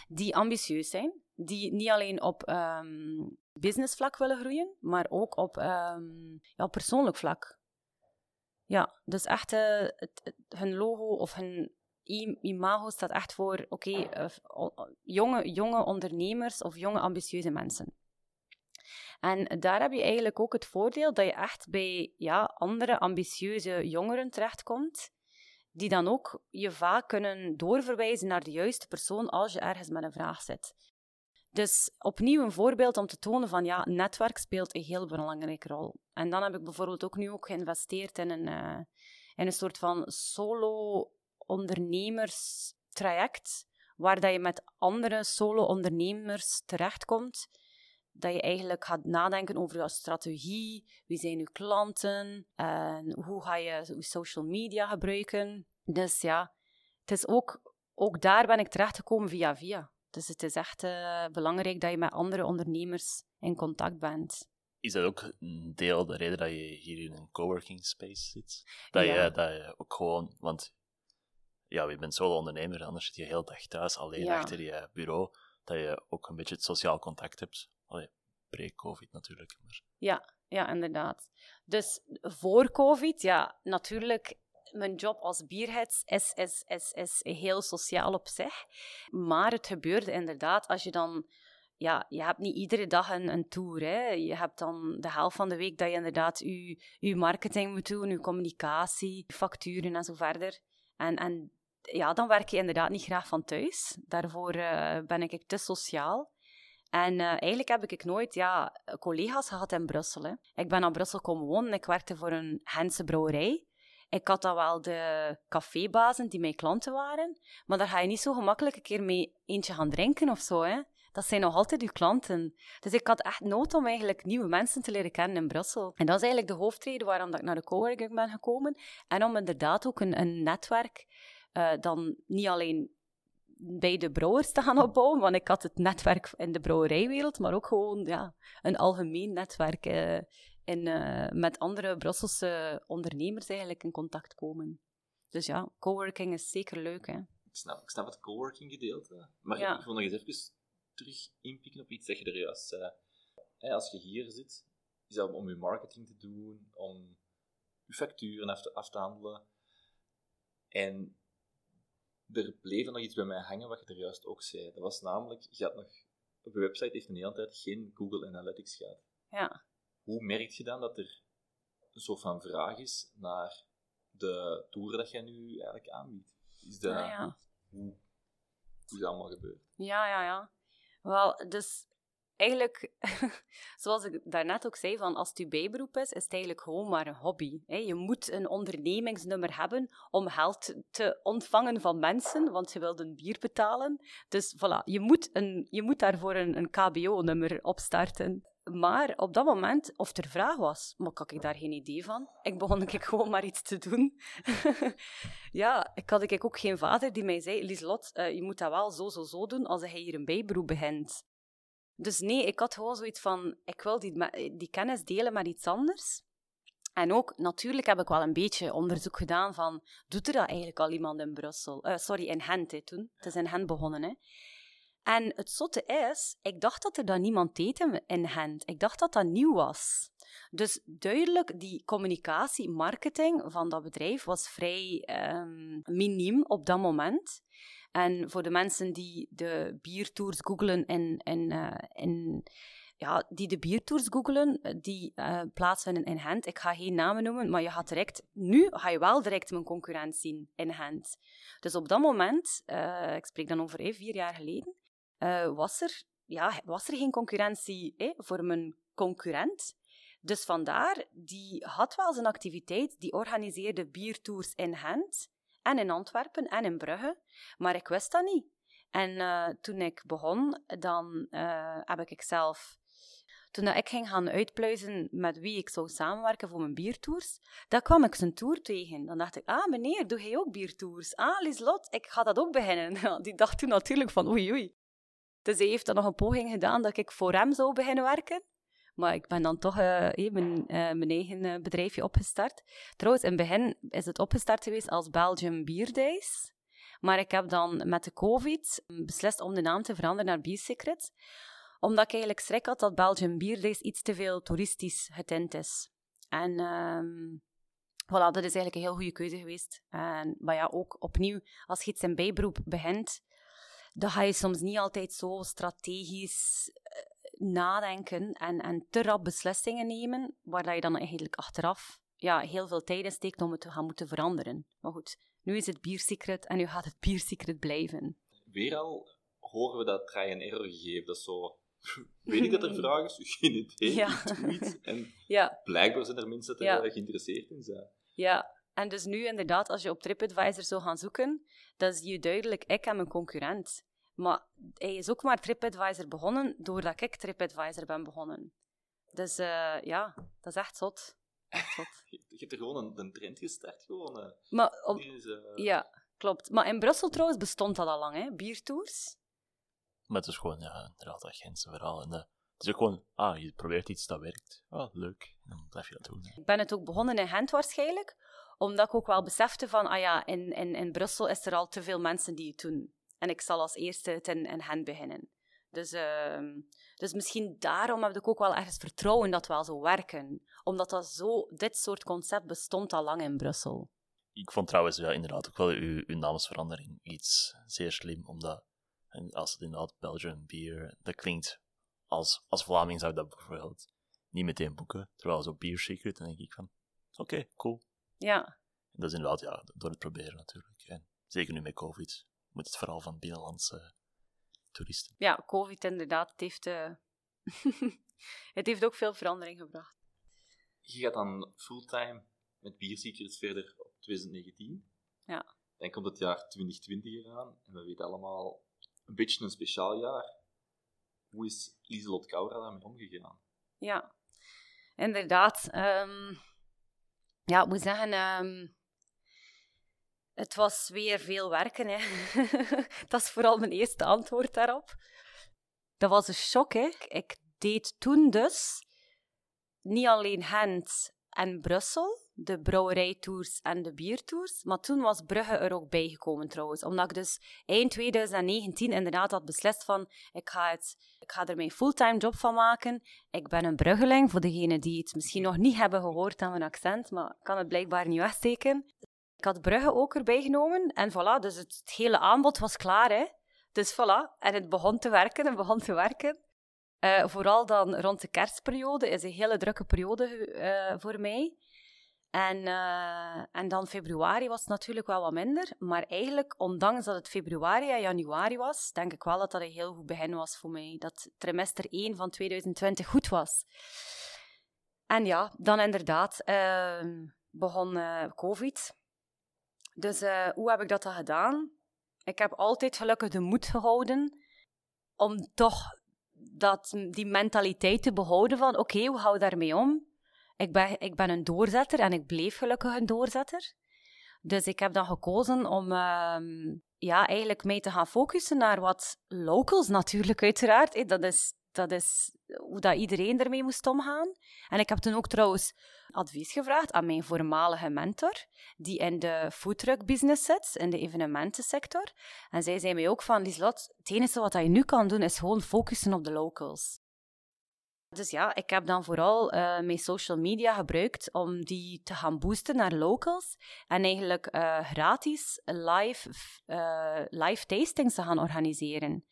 die ambitieus zijn, die niet alleen op ehm businessvlak willen groeien, maar ook op, ehm, ja, persoonlijk vlak. Ja, dus echt eh, het, hun logo of hun imago staat echt voor oké, eh, jonge, jonge ondernemers of jonge ambitieuze mensen. En daar heb je eigenlijk ook het voordeel dat je echt bij ja, andere ambitieuze jongeren terechtkomt, die dan ook je vaak kunnen doorverwijzen naar de juiste persoon als je ergens met een vraag zit. Dus opnieuw een voorbeeld om te tonen van ja, netwerk speelt een heel belangrijke rol. En dan heb ik bijvoorbeeld ook nu ook geïnvesteerd in een, eh, in een soort van solo-ondernemerstraject, waar dat je met andere solo-ondernemers terechtkomt, dat je eigenlijk gaat nadenken over je strategie, wie zijn je klanten, en hoe ga je social media gebruiken. Dus ja, het is ook, ook daar ben ik terechtgekomen via via. Dus het is echt eh, belangrijk dat je met andere ondernemers in contact bent. Is dat ook een deel de reden dat je hier in een coworking space zit? Dat, Ja. je, dat je ook gewoon, want ja, je bent solo-ondernemer, anders zit je heel dag thuis alleen Ja. achter je bureau, dat je ook een beetje het sociaal contact hebt. Allee, pre-COVID natuurlijk. Maar Ja, ja, inderdaad. Dus voor COVID, ja, natuurlijk, mijn job als bierheids is, is, is, is heel sociaal op zich. Maar het gebeurde inderdaad als je dan... Ja, je hebt niet iedere dag een, een tour. Hè. Je hebt dan de helft van de week dat je inderdaad je, je marketing moet doen, je communicatie, facturen en zo verder. En, en ja, dan werk je inderdaad niet graag van thuis. Daarvoor eh, ben ik te sociaal. En eh, eigenlijk heb ik nooit ja, collega's gehad in Brussel. Hè. Ik ben naar Brussel komen wonen. Ik werkte voor een Gentse brouwerij. Ik had dan wel de cafébazen die mijn klanten waren. Maar daar ga je niet zo gemakkelijk een keer mee eentje gaan drinken of zo. Hè. Dat zijn nog altijd uw klanten. Dus ik had echt nood om eigenlijk nieuwe mensen te leren kennen in Brussel. En dat is eigenlijk de hoofdreden waarom dat ik naar de coworking ben gekomen. En om inderdaad ook een, een netwerk eh, dan niet alleen bij de brouwers te gaan opbouwen, want ik had het netwerk in de brouwerijwereld, maar ook gewoon ja, een algemeen netwerk eh, in, eh, met andere Brusselse ondernemers eigenlijk in contact komen. Dus ja, coworking is zeker leuk. Hè? Ik snap, ik snap het coworking gedeelte, maar Ja. ik wil nog eens even terug inpikken op iets dat je er juist zei. Hè, als je hier zit, is dat om je marketing te doen, om je facturen af te, af te handelen. En er bleef nog iets bij mij hangen wat je er juist ook zei. Dat was namelijk, je had nog, op je website heeft een hele tijd geen Google Analytics gehad. Ja. Hoe merk je dan dat er een soort van vraag is naar de toeren dat jij nu eigenlijk aanbiedt? Is dat, ja. hoe, hoe is dat allemaal gebeurd? Ja, ja, ja. Wel, dus eigenlijk, zoals ik daarnet ook zei, van als het bijberoep is, is het eigenlijk gewoon maar een hobby. Je moet een ondernemingsnummer hebben om geld te ontvangen van mensen, want je wilt een bier betalen. Dus voilà, je moet, een, je moet daarvoor een, een KBO-nummer opstarten. Maar op dat moment, of er vraag was, maar had ik daar geen idee van. Ik begon ik gewoon maar iets te doen. ja, ik had ik ook geen vader die mij zei, Lieslot, uh, je moet dat wel zo, zo, zo doen als hij hier een bijberoep begint. Dus nee, ik had gewoon zoiets van, ik wil die, die kennis delen met iets anders. En ook, natuurlijk heb ik wel een beetje onderzoek gedaan van, doet er dat eigenlijk al iemand in Brussel? Uh, sorry, in Gent toen. Het is in Gent begonnen, hè. En het zotte is, ik dacht dat er dan niemand deed in Gent. Ik dacht dat dat nieuw was. Dus duidelijk, die communicatie, marketing van dat bedrijf was vrij um, miniem op dat moment. En voor de mensen die de biertours googelen in, in, uh, in ja, die de biertours googelen, die uh, plaatsvinden in Gent. Ik ga geen namen noemen, maar je gaat direct, nu ga je wel direct mijn concurrent zien in Gent. Dus op dat moment, ik spreek dan over vier jaar geleden, was, er, ja, was er geen concurrentie voor mijn concurrent. Dus vandaar, die had wel zijn activiteit, die organiseerde biertours in Gent en in Antwerpen en in Brugge, maar ik wist dat niet. En uh, toen ik begon, dan uh, heb ik zelf toen ik ging gaan uitpluizen met wie ik zou samenwerken voor mijn biertours, dan kwam ik zijn tour tegen. Dan dacht ik, ah meneer, doe jij ook biertours? Ah, Lieslot, ik ga dat ook beginnen. die dacht toen natuurlijk van, oei oei. Dus hij heeft dan nog een poging gedaan dat ik voor hem zou beginnen werken. Maar ik ben dan toch uh, mijn, uh, mijn, eigen uh, bedrijfje opgestart. Trouwens, in het begin is het opgestart geweest als Belgium Beer Days. Maar ik heb dan met de COVID beslist om de naam te veranderen naar Beer Secret. Omdat ik eigenlijk schrik had dat Belgium Beer Days iets te veel toeristisch getint is. En um, voilà, dat is eigenlijk een heel goede keuze geweest. En, maar ja, ook opnieuw, als je iets in bijberoep begint, dan ga je soms niet altijd zo strategisch nadenken en, en te rap beslissingen nemen, waar je dan eigenlijk achteraf ja, heel veel tijd in steekt om het te gaan moeten veranderen. Maar goed, nu is het biersecret en nu gaat het biersecret blijven. Weer al horen we dat try and error gegeven. Dat is zo... Weet ik dat er vragen is? Geen idee. Ja. En ja. blijkbaar zijn er mensen die er geïnteresseerd in zijn. Ja, en dus nu inderdaad, als je op TripAdvisor zou gaan zoeken, dan zie je duidelijk ik en mijn concurrent. Maar hij is ook maar TripAdvisor begonnen doordat ik TripAdvisor ben begonnen. Dus uh, ja, dat is echt zot. Echt zot. je hebt er gewoon een, een trend gestart. Gewoon, uh, maar is, uh... Ja, klopt. Maar in Brussel trouwens bestond dat al lang, hè? Biertours. Maar het is gewoon, ja, inderdaad, dat Gentse verhaal. En, het is ook gewoon, ah, je probeert iets dat werkt. Ah, leuk. dan blijf je dat doen. Ik ben het ook begonnen in Gent waarschijnlijk, omdat ik ook wel besefte van, ah ja, in, in, in Brussel is er al te veel mensen die het doen. En ik zal als eerste het in, in hen beginnen. Dus, uh, dus misschien daarom heb ik ook wel ergens vertrouwen dat wel zo werken. Omdat dat zo, dit soort concept bestond al lang in Brussel. Ik vond trouwens ja, inderdaad ook wel uw, uw naamsverandering iets zeer slim. Omdat als het inderdaad Belgian Beer, dat klinkt als, als Vlaming zou dat bijvoorbeeld niet meteen boeken. Terwijl zo Beer Secret, dan denk ik van, oké, cool. Ja. En dat is inderdaad ja, door het proberen natuurlijk. En zeker nu met COVID moet het vooral van binnenlandse toeristen. Ja, COVID inderdaad. Het heeft, uh... het heeft ook veel verandering gebracht. Je gaat dan fulltime met Bierziekers verder op 2019. Ja. Dan komt het jaar 2020 eraan. En we weten allemaal, een beetje een speciaal jaar. Hoe is Lieselot Kaura daarmee omgegaan? Ja, inderdaad. Um, ja, ik moet zeggen... Um, het was weer veel werken. Hè. dat is vooral mijn eerste antwoord daarop. Dat was een shock. Hè. Ik deed toen dus niet alleen Gent en Brussel, de brouwerijtours en de biertours, maar toen was Brugge er ook bijgekomen trouwens. Omdat ik dus eind 2019 inderdaad had beslist van ik ga, het, ik ga er mijn fulltime job van maken. Ik ben een Bruggeling, voor degenen die het misschien nog niet hebben gehoord aan mijn accent, maar ik kan het blijkbaar niet wegsteken. Ik had Brugge ook erbij genomen. En voilà, dus het, hele aanbod was klaar. Hè. Dus voilà, en het begon te werken en begon te werken. Uh, vooral dan rond de kerstperiode is een hele drukke periode uh, voor mij. En, uh, en dan februari was het natuurlijk wel wat minder. Maar eigenlijk, ondanks dat het februari en januari was, denk ik wel dat dat een heel goed begin was voor mij. Dat trimester 1 van 2020 goed was. En ja, dan inderdaad uh, begon COVID. Dus uh, hoe heb ik dat dan gedaan? Ik heb altijd gelukkig de moed gehouden om toch dat, die mentaliteit te behouden van oké, hoe hou je daarmee om? Ik ben, ik ben een doorzetter en ik bleef gelukkig een doorzetter. Dus ik heb dan gekozen om uh, ja, eigenlijk mij te gaan focussen naar wat locals natuurlijk, uiteraard. Dat is, dat is hoe dat iedereen ermee moest omgaan. En ik heb toen ook trouwens advies gevraagd aan mijn voormalige mentor, die in de foodtruck business zit, in de evenementensector. En zij zei mij ook van, Lieslot, het enige wat je nu kan doen, is gewoon focussen op de locals. Dus ja, ik heb dan vooral uh, mijn social media gebruikt om die te gaan boosten naar locals en eigenlijk uh, gratis live, uh, live tastings te gaan organiseren.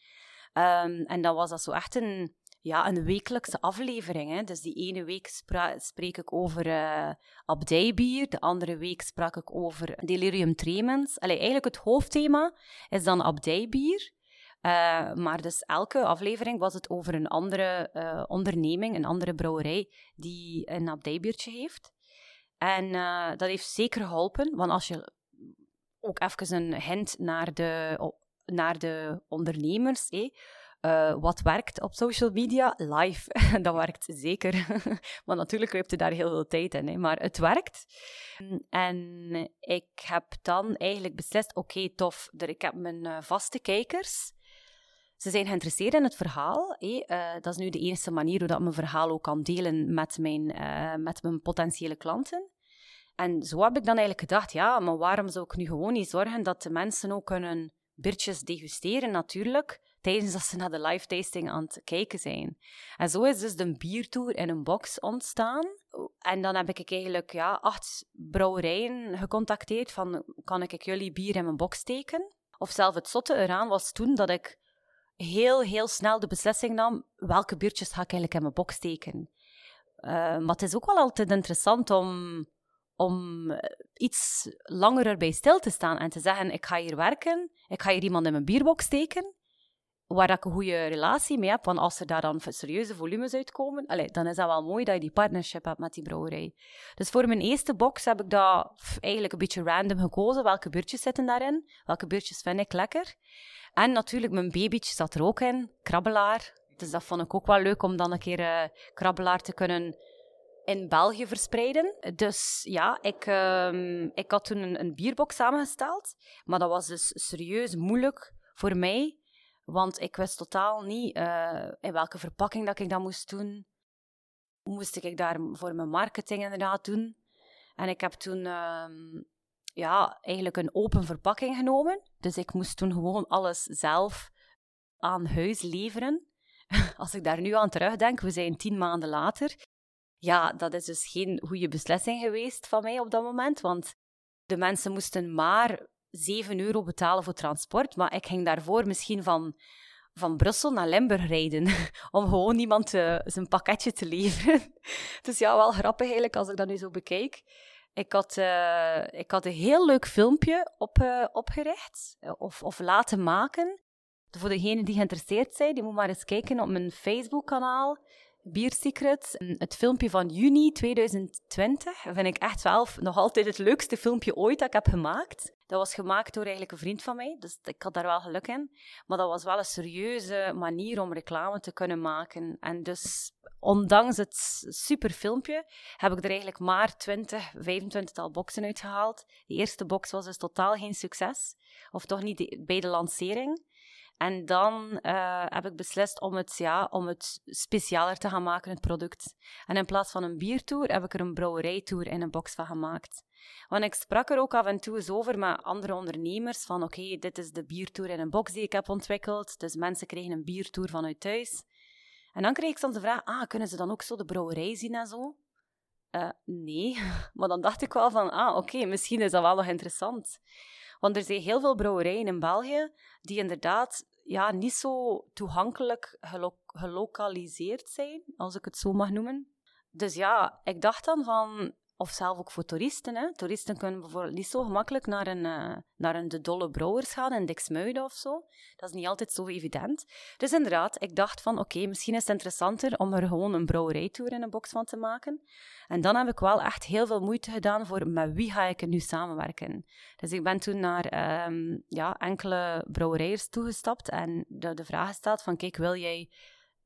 Um, en dan was dat zo echt een, ja, een wekelijkse aflevering. Hè. Dus die ene week spreek ik over uh, abdijbier, de andere week sprak ik over delirium tremens. Allee, eigenlijk het hoofdthema is dan abdijbier. Uh, maar dus elke aflevering was het over een andere uh, onderneming, een andere brouwerij, die een abdijbiertje heeft. En dat heeft zeker geholpen, want als je ook even een hint naar de, naar de ondernemers, eh, wat werkt op social media? Live, dat werkt zeker. maar natuurlijk heb je daar heel veel tijd in, hè. maar het werkt. En ik heb dan eigenlijk beslist, oké, tof, ik heb mijn vaste kijkers ze zijn geïnteresseerd in het verhaal. Uh, dat is nu de enige manier hoe ik mijn verhaal ook kan delen met mijn, met mijn potentiële klanten. En zo heb ik dan eigenlijk gedacht, ja, maar waarom zou ik nu gewoon niet zorgen dat de mensen ook kunnen biertjes degusteren, natuurlijk, tijdens dat ze naar de live tasting aan het kijken zijn. En zo is dus de biertour in een box ontstaan. En dan heb ik eigenlijk ja, acht brouwerijen gecontacteerd van, kan ik jullie bier in mijn box steken? Of zelf het zotte eraan was toen dat ik heel, heel snel de beslissing nam, welke biertjes ga ik eigenlijk in mijn box steken. Uh, maar het is ook wel altijd interessant om, om iets langer erbij stil te staan en te zeggen, ik ga hier werken, ik ga hier iemand in mijn bierbox steken, waar ik een goede relatie mee heb. Want als er daar dan serieuze volumes uitkomen, allez, dan is dat wel mooi dat je die partnership hebt met die brouwerij. Dus voor mijn eerste box heb ik dat eigenlijk een beetje random gekozen. Welke biertjes zitten daarin? Welke biertjes vind ik lekker? En natuurlijk, mijn babytje zat er ook in, krabbelaar. Dus dat vond ik ook wel leuk om dan een keer uh, krabbelaar te kunnen in België verspreiden. Dus ja, ik, uh, ik had toen een, een bierbox samengesteld. Maar dat was dus serieus moeilijk voor mij. Want ik wist totaal niet uh, in welke verpakking dat ik dat moest doen. Moest ik daar voor mijn marketing inderdaad doen? En ik heb toen ehm, ja, eigenlijk een open verpakking genomen. Dus ik moest toen gewoon alles zelf aan huis leveren. Als ik daar nu aan terugdenk, we zijn tien maanden later. Ja, dat is dus geen goede beslissing geweest van mij op dat moment. Want de mensen moesten maar 7 euro betalen voor transport. Maar ik ging daarvoor misschien van, van Brussel naar Limburg rijden. om gewoon iemand zijn pakketje te leveren. dus ja, wel grappig eigenlijk als ik dat nu zo bekijk. Ik had, uh, ik had een heel leuk filmpje op, uh, opgericht, eh, of, of laten maken. Voor degenen die geïnteresseerd zijn, die moet maar eens kijken op mijn Facebook-kanaal. Beer Secret. Het filmpje van juni 2020 vind ik echt wel nog altijd het leukste filmpje ooit dat ik heb gemaakt. Dat was gemaakt door eigenlijk een vriend van mij, dus ik had daar wel geluk in. Maar dat was wel een serieuze manier om reclame te kunnen maken. En dus, ondanks het super filmpje, heb ik er eigenlijk maar 20, 25 tal boxen uitgehaald. De eerste box was dus totaal geen succes, of toch niet bij de lancering. En dan uh, heb ik beslist om het, ja, om het specialer te gaan maken, het product. En in plaats van een biertour heb ik er een brouwerijtour in een box van gemaakt. Want ik sprak er ook af en toe eens over met andere ondernemers van oké, dit is de biertour in een box die ik heb ontwikkeld. Dus mensen kregen een biertour vanuit thuis. En dan kreeg ik soms de vraag, ah, kunnen ze dan ook zo de brouwerij zien en zo? Uh, nee, maar dan dacht ik wel van, ah, oké, misschien is dat wel nog interessant. Want er zijn heel veel brouwerijen in België die inderdaad ja, niet zo toegankelijk gelo gelokaliseerd zijn, als ik het zo mag noemen. Dus ja, ik dacht dan van, of zelf ook voor toeristen. Hè. Toeristen kunnen bijvoorbeeld niet zo gemakkelijk naar een, uh, naar een De Dolle Brouwers gaan in Dixmuiden of zo. Dat is niet altijd zo evident. Dus inderdaad, ik dacht van oké, misschien is het interessanter om er gewoon een brouwerijtour in een box van te maken. En dan heb ik wel echt heel veel moeite gedaan voor met wie ga ik nu samenwerken. Dus ik ben toen naar um, ja, enkele brouwerijers toegestapt en de, de vraag gesteld van kijk, wil jij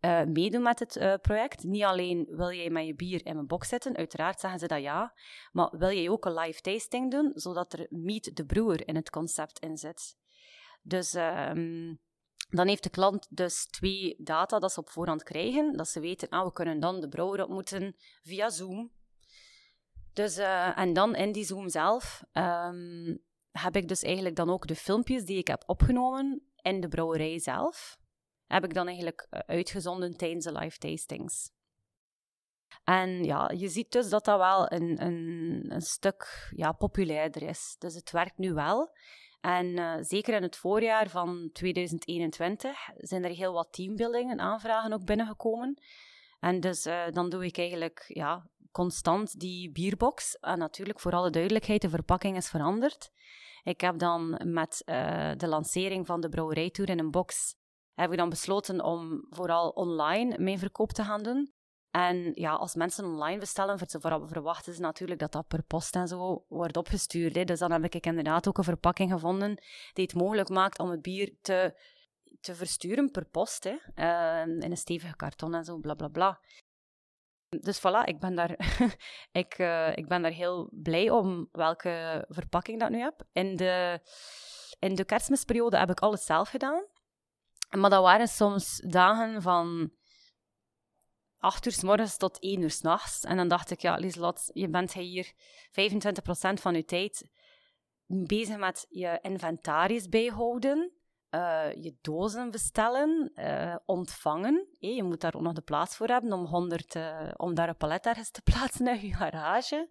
uh, meedoen met het uh, project. Niet alleen wil jij met je bier in een box zitten, uiteraard zeggen ze dat ja, maar wil jij ook een live tasting doen, zodat er Meet de Broer in het concept in zit. Dus um, dan heeft de klant dus twee data dat ze op voorhand krijgen, dat ze weten, ah, we kunnen dan de brouwer ontmoeten via Zoom. Dus, uh, en dan in die Zoom zelf um, heb ik dus eigenlijk dan ook de filmpjes die ik heb opgenomen in de brouwerij zelf heb ik dan eigenlijk eh, uitgezonden tijdens de live tastings. En ja, je ziet dus dat dat wel een, een, een stuk ja, populairder is. Dus het werkt nu wel. En uh, zeker in het voorjaar van 2021 zijn er heel wat teambuildingen aanvragen ook binnengekomen. En dus uh, dan doe ik eigenlijk ja, constant die bierbox. En natuurlijk, voor alle duidelijkheid, de verpakking is veranderd. Ik heb dan met de lancering van de brouwerijtour in een box heb ik dan besloten om vooral online mijn verkoop te gaan doen. En ja, als mensen online bestellen, verwachten ze natuurlijk dat dat per post en zo wordt opgestuurd. Hè. Dus dan heb ik inderdaad ook een verpakking gevonden die het mogelijk maakt om het bier te, te versturen per post. Hè. Uh, in een stevige karton en zo, bla bla bla. Dus voilà, ik ben daar, ik, uh, ik ben daar heel blij om welke verpakking dat nu heb. In de, in de kerstmisperiode heb ik alles zelf gedaan. Maar dat waren soms dagen van acht uur s morgens tot één uur s'nachts. En dan dacht ik, ja, Lieslot, je bent hier 25% van je tijd bezig met je inventaris bijhouden, uh, je dozen bestellen, uh, ontvangen. Je moet daar ook nog de plaats voor hebben om, 100, uh, eh, om daar een palet ergens te plaatsen in je garage.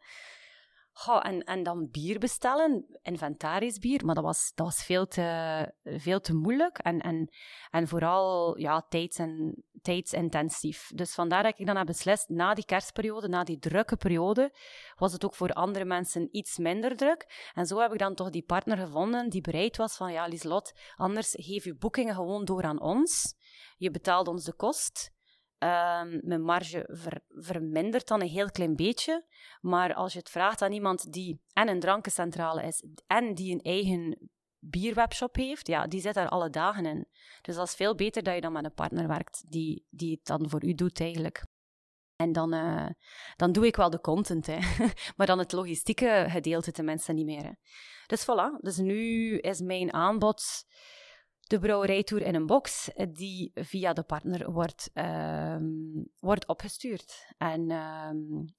En, en dan bier bestellen, inventarisbier, maar dat was, dat was veel, te, veel te moeilijk en, en, en vooral ja, tijds en, tijdsintensief. Dus vandaar dat ik dan heb beslist, na die kerstperiode, na die drukke periode, was het ook voor andere mensen iets minder druk. En zo heb ik dan toch die partner gevonden die bereid was van, ja, Lieslot, anders geef je boekingen gewoon door aan ons. Je betaalt ons de kost. Um, mijn marge ver, vermindert dan een heel klein beetje. Maar als je het vraagt aan iemand die en een drankencentrale is en die een eigen bierwebshop heeft, ja, die zit daar alle dagen in. Dus dat is veel beter dat je dan met een partner werkt die, die het dan voor u doet eigenlijk. En dan, uh, dan doe ik wel de content, hè. maar dan het logistieke gedeelte tenminste niet meer. Dus voilà, dus nu is mijn aanbod de brouwerijtour in een box die via de partner wordt, uh, wordt opgestuurd. En, uh,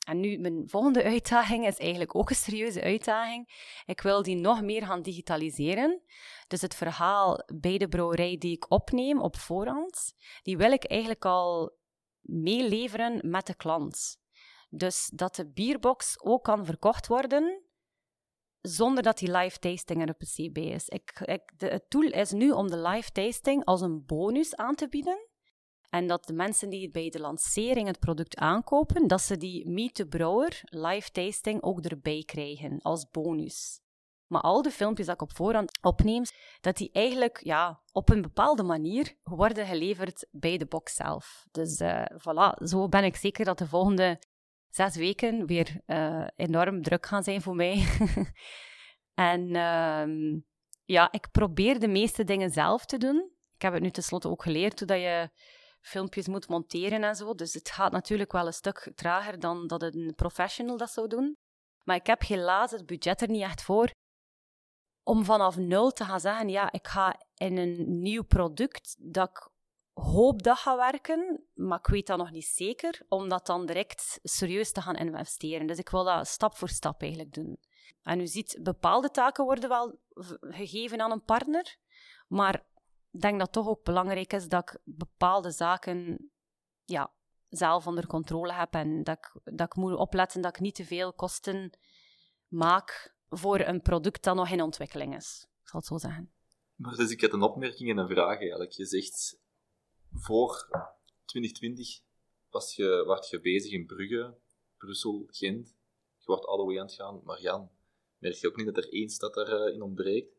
en nu, mijn volgende uitdaging is eigenlijk ook een serieuze uitdaging. Ik wil die nog meer gaan digitaliseren. Dus het verhaal bij de brouwerij die ik opneem op voorhand, die wil ik eigenlijk al meeleveren met de klant. Dus dat de bierbox ook kan verkocht worden zonder dat die live tasting er op het CB is. Ik, ik, de, het doel is nu om de live tasting als een bonus aan te bieden. En dat de mensen die bij de lancering het product aankopen, dat ze die Meet the Brouwer live tasting ook erbij krijgen als bonus. Maar al de filmpjes dat ik op voorhand opneem, dat die eigenlijk ja, op een bepaalde manier worden geleverd bij de box zelf. Dus uh, voilà, zo ben ik zeker dat de volgende zes weken weer uh, enorm druk gaan zijn voor mij. en uh, ja, ik probeer de meeste dingen zelf te doen. Ik heb het nu tenslotte ook geleerd dat je filmpjes moet monteren en zo. Dus het gaat natuurlijk wel een stuk trager dan dat een professional dat zou doen. Maar ik heb helaas het budget er niet echt voor om vanaf nul te gaan zeggen: ja, ik ga in een nieuw product dat ik hoop dat gaat werken, maar ik weet dat nog niet zeker, om dat dan direct serieus te gaan investeren. Dus ik wil dat stap voor stap eigenlijk doen. En u ziet, bepaalde taken worden wel gegeven aan een partner, maar ik denk dat het toch ook belangrijk is dat ik bepaalde zaken ja, zelf onder controle heb en dat ik, dat ik moet opletten dat ik niet te veel kosten maak voor een product dat nog in ontwikkeling is. Ik zal het zo zeggen. Maar dus ik had een opmerking en een vraag eigenlijk. Je zegt voor 2020 was je, was je bezig in Brugge, Brussel, Gent. wordt all the way aan het gaan. Maar Jan, merk je ook niet dat er één stad daarin in ontbreekt?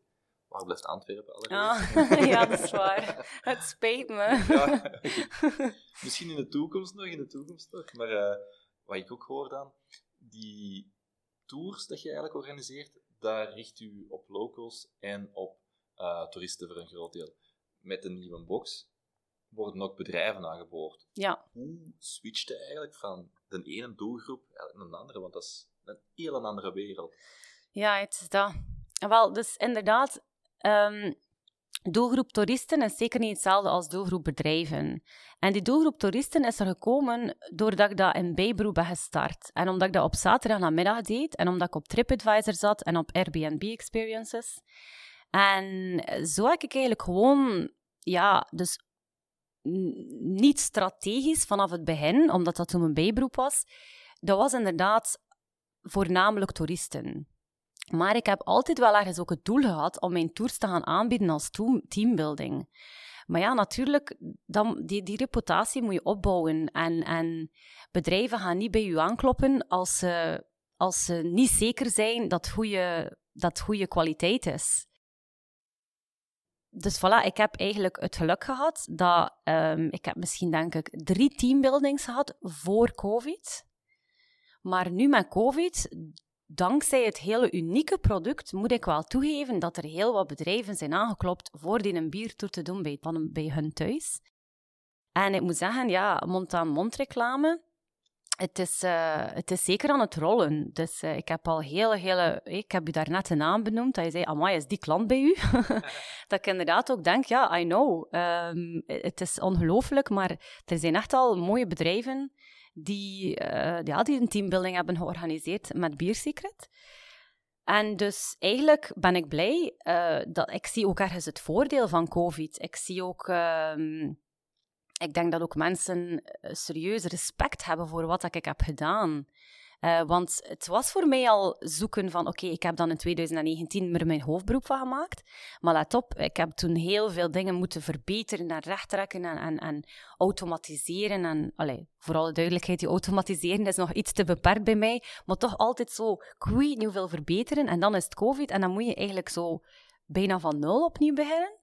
Waar blijft Antwerpen allereerst? Ah, ja, dat is waar. Het spijt me. Ja, misschien in de toekomst nog, in de toekomst nog. Maar uh, wat ik ook hoor dan, die tours dat je eigenlijk organiseert, daar richt u op locals en op uh, toeristen voor een groot deel. Met een nieuwe box worden ook bedrijven aangeboord. Ja. Hoe switcht je eigenlijk van de ene doelgroep naar de andere? Want dat is een heel andere wereld. Ja, het is dat. Wel, dus inderdaad, um, doelgroep toeristen is zeker niet hetzelfde als doelgroep bedrijven. En die doelgroep toeristen is er gekomen doordat ik dat in Bijbroe ben gestart. En omdat ik dat op zaterdag namiddag deed, en omdat ik op TripAdvisor zat en op Airbnb Experiences. En zo heb ik eigenlijk gewoon, ja, dus niet strategisch vanaf het begin, omdat dat toen mijn bijberoep was. Dat was inderdaad voornamelijk toeristen. Maar ik heb altijd wel ergens ook het doel gehad om mijn tours te gaan aanbieden als teambuilding. Maar ja, natuurlijk, dan, die, die reputatie moet je opbouwen. En, en bedrijven gaan niet bij je aankloppen als ze, als ze niet zeker zijn dat goede, dat goede kwaliteit is. Dus voilà, ik heb eigenlijk het geluk gehad dat um, ik heb misschien denk ik drie teambuildings gehad voor COVID. Maar nu met COVID, dankzij het hele unieke product, moet ik wel toegeven dat er heel wat bedrijven zijn aangeklopt voor die een biertour te doen bij, bij hun thuis. En ik moet zeggen, ja, mond-aan-mond reclame, het is, uh, het is zeker aan het rollen. Dus uh, ik heb al hele, hele... Ik heb u daarnet een naam benoemd, dat je zei, amai, is die klant bij u? dat ik inderdaad ook denk, ja, I know. Um, het is ongelooflijk, maar er zijn echt al mooie bedrijven die, uh, ja, die een teambuilding hebben georganiseerd met Biersecret. En dus eigenlijk ben ik blij dat ik zie ook ergens het voordeel van COVID. Ik zie ook... Uh, ik denk dat ook mensen eh, serieus respect hebben voor wat ik heb gedaan. Uh, want het was voor mij al zoeken van, oké, ik heb dan in 2019 er mijn hoofdberoep van gemaakt. Maar let op, ik heb toen heel veel dingen moeten verbeteren en rechttrekken en, en, en automatiseren. En, allee, voor alle duidelijkheid, die automatiseren is nog iets te beperkt bij mij. Maar toch altijd zo, ik nu veel verbeteren. En dan is het COVID en dan moet je eigenlijk zo bijna van nul opnieuw beginnen.